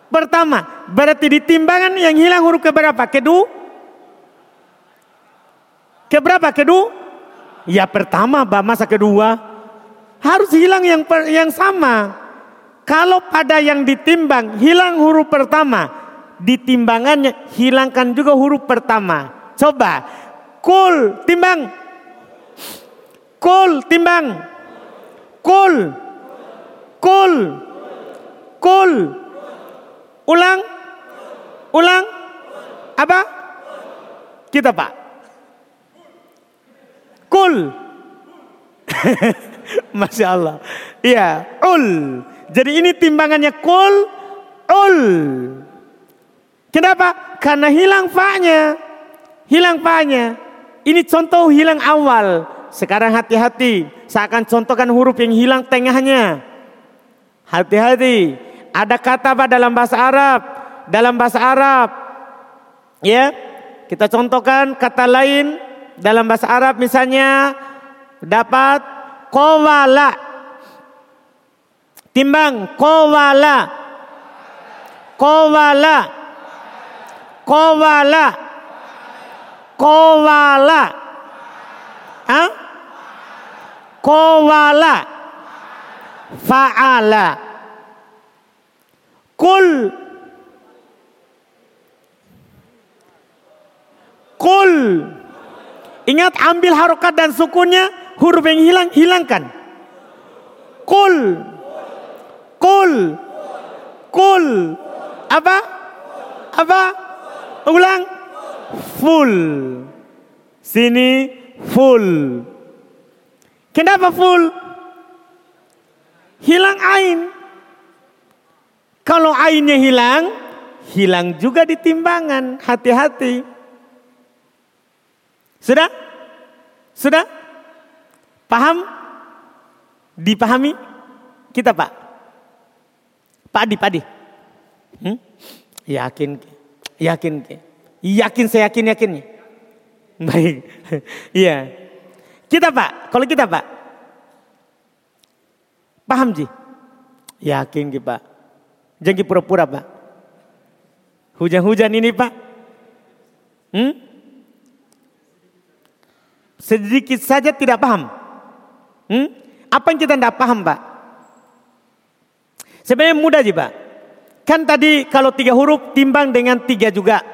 Pertama, berarti di timbangan yang hilang huruf keberapa? Kedua? Keberapa? Kedua? Ya pertama, masa kedua harus hilang yang per, yang sama. Kalau pada yang ditimbang hilang huruf pertama, ditimbangannya hilangkan juga huruf pertama. Coba Kul, timbang. Kul, timbang. Kul. Kul. Kul. Ulang. Ulang. Apa? Kita pak. Kul. Masya Allah. Iya, ul. Jadi ini timbangannya kul, ul. Kenapa? Karena hilang fa-nya. Hilang fa-nya. Ini contoh hilang awal. Sekarang hati-hati. Saya akan contohkan huruf yang hilang tengahnya. Hati-hati. Ada kata apa dalam bahasa Arab? Dalam bahasa Arab. Ya. Kita contohkan kata lain dalam bahasa Arab misalnya dapat kowala. Timbang kowala. Kowala. Kowala. Kowala. Hah? Kowala. Fa'ala. Kul. Kul. Ingat ambil harokat dan sukunnya, huruf yang hilang, hilangkan. Kul. Kul. Kul. Apa? Apa? Ulang. Full. Sini full. Kenapa full? Hilang ain. Kalau ainnya hilang, hilang juga di timbangan. Hati-hati. Sudah? Sudah? Paham? Dipahami? Kita pak? Pak Adi, Pak Adi. Hmm? Yakin, yakin, yakin saya yakin yakinnya. Baik, iya. Kita pak, kalau kita pak, paham Ji? Yakin ki pak. Jangan pura-pura pak. Hujan-hujan ini pak. Hmm? Sedikit saja tidak paham. Hmm? Apa yang kita tidak paham pak? Sebenarnya mudah sih pak. Kan tadi kalau tiga huruf timbang dengan tiga juga.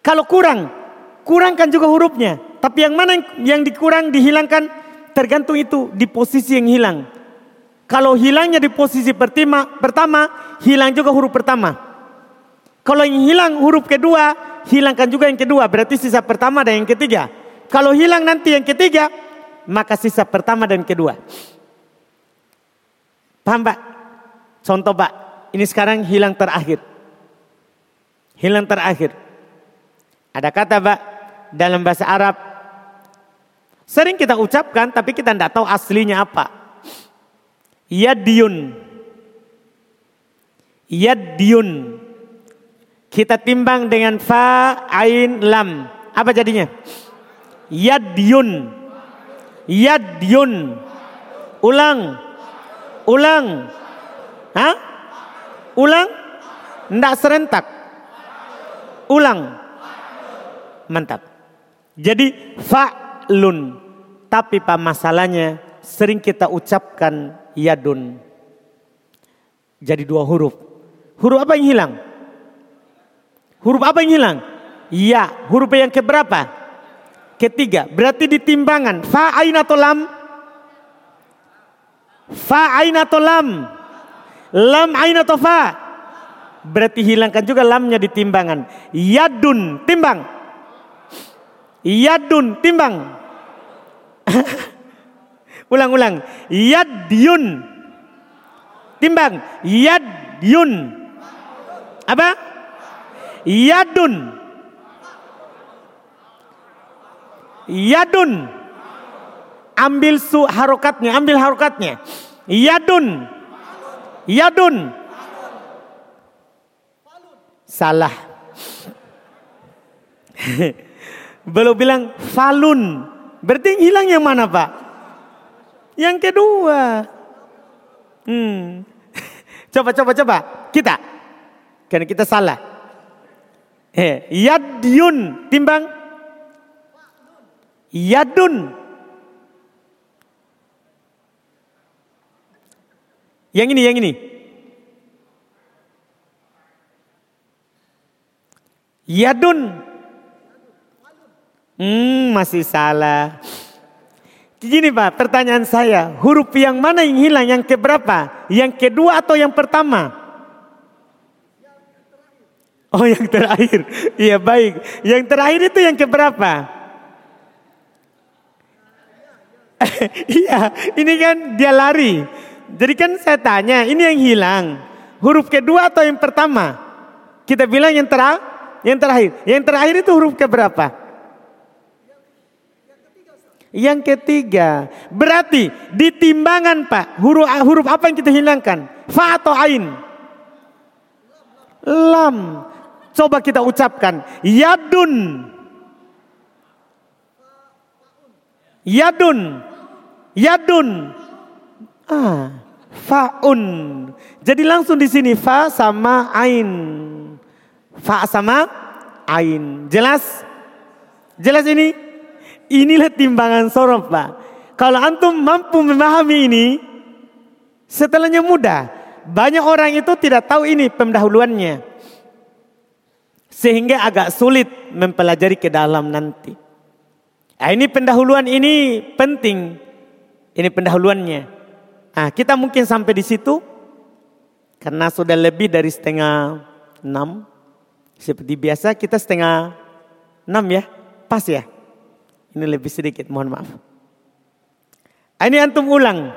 Kalau kurang, kurangkan juga hurufnya. Tapi yang mana yang dikurang dihilangkan tergantung itu di posisi yang hilang. Kalau hilangnya di posisi pertama, pertama hilang juga huruf pertama. Kalau yang hilang huruf kedua, hilangkan juga yang kedua. Berarti sisa pertama dan yang ketiga. Kalau hilang nanti yang ketiga, maka sisa pertama dan kedua. Paham Pak? Contoh Pak, ini sekarang hilang terakhir. Hilang terakhir. Ada kata Pak dalam bahasa Arab. Sering kita ucapkan tapi kita tidak tahu aslinya apa. Yadiyun. Yadiyun. Kita timbang dengan fa, ain, lam. Apa jadinya? Yadiyun. Yadiyun. Ulang. Ulang. Hah? Ulang? Tidak serentak. Ulang. Mantap. Jadi fa'lun. Tapi pak masalahnya sering kita ucapkan yadun. Jadi dua huruf. Huruf apa yang hilang? Huruf apa yang hilang? Ya, huruf yang keberapa? Ketiga. Berarti di timbangan. Fa ain atau lam? Fa ain atau lam? Lam ain fa? Berarti hilangkan juga lamnya di timbangan. Yadun, timbang. Yadun, timbang. Ulang-ulang. Yadyun. Timbang. Yadyun. Apa? Yadun. Yadun. Ambil su harokatnya, ambil harokatnya. Yadun. Yadun. Salah. Belum bilang falun. Berarti hilang yang mana pak? Yang kedua. Hmm. Coba, coba, coba. Kita. Karena kita salah. Eh, yadyun. Timbang. Yadun. Yang ini, yang ini. Yadun. Hmm, masih salah. Gini Pak, pertanyaan saya, huruf yang mana yang hilang, yang keberapa? Yang kedua atau yang pertama? Oh yang terakhir, iya baik. Yang terakhir itu yang keberapa? Iya, ini kan dia lari. Jadi kan saya tanya, ini yang hilang. Huruf kedua atau yang pertama? Kita bilang yang terakhir, yang terakhir. Yang terakhir itu huruf keberapa? Yang ketiga, berarti di timbangan Pak, huruf huruf apa yang kita hilangkan? Fa atau ain? Lam. Coba kita ucapkan yadun. Yadun. Yadun. Ah, faun. Jadi langsung di sini fa sama ain. Fa sama ain. Jelas? Jelas ini? Inilah timbangan sorof Pak. Kalau antum mampu memahami ini, setelahnya mudah. Banyak orang itu tidak tahu ini pendahuluannya. Sehingga agak sulit mempelajari ke dalam nanti. Nah, ini pendahuluan ini penting. Ini pendahuluannya. Nah, kita mungkin sampai di situ. Karena sudah lebih dari setengah enam. Seperti biasa kita setengah enam ya. Pas ya. Ini lebih sedikit, mohon maaf. Ini antum ulang.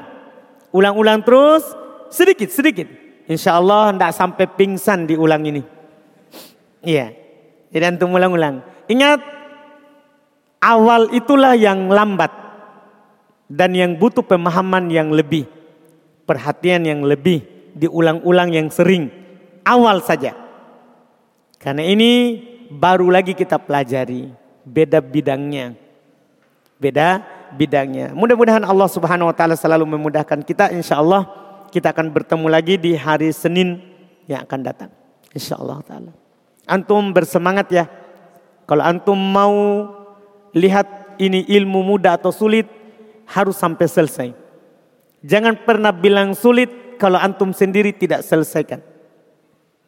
Ulang-ulang terus, sedikit, sedikit. Insya Allah tidak sampai pingsan di ulang ini. Iya. Jadi antum ulang-ulang. Ingat, awal itulah yang lambat. Dan yang butuh pemahaman yang lebih. Perhatian yang lebih. Diulang-ulang yang sering. Awal saja. Karena ini baru lagi kita pelajari. Beda bidangnya beda bidangnya. Mudah-mudahan Allah Subhanahu wa taala selalu memudahkan kita insyaallah kita akan bertemu lagi di hari Senin yang akan datang. Insyaallah taala. Antum bersemangat ya. Kalau antum mau lihat ini ilmu mudah atau sulit harus sampai selesai. Jangan pernah bilang sulit kalau antum sendiri tidak selesaikan.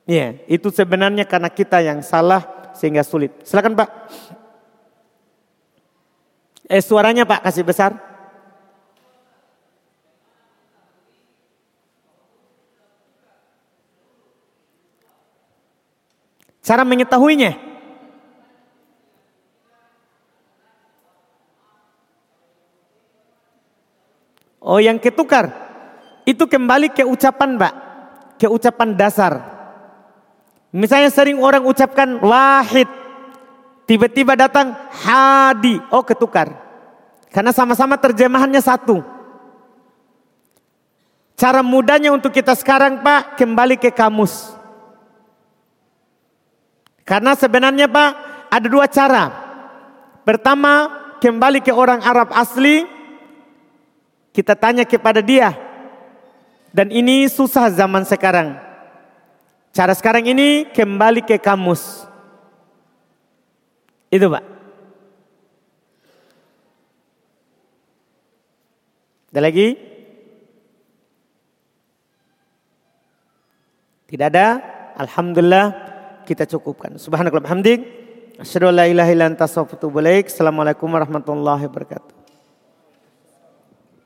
Ya, itu sebenarnya karena kita yang salah sehingga sulit. Silakan Pak. Eh suaranya Pak kasih besar. Cara mengetahuinya. Oh yang ketukar. Itu kembali ke ucapan Pak. Ke ucapan dasar. Misalnya sering orang ucapkan wahid. Tiba-tiba datang hadi. Oh ketukar. Karena sama-sama terjemahannya satu. Cara mudahnya untuk kita sekarang Pak kembali ke kamus. Karena sebenarnya Pak ada dua cara. Pertama kembali ke orang Arab asli. Kita tanya kepada dia. Dan ini susah zaman sekarang. Cara sekarang ini kembali ke kamus. Itu Pak. Ada lagi? Tidak ada? Alhamdulillah kita cukupkan. Subhanallah hamdik. Assalamualaikum warahmatullahi wabarakatuh.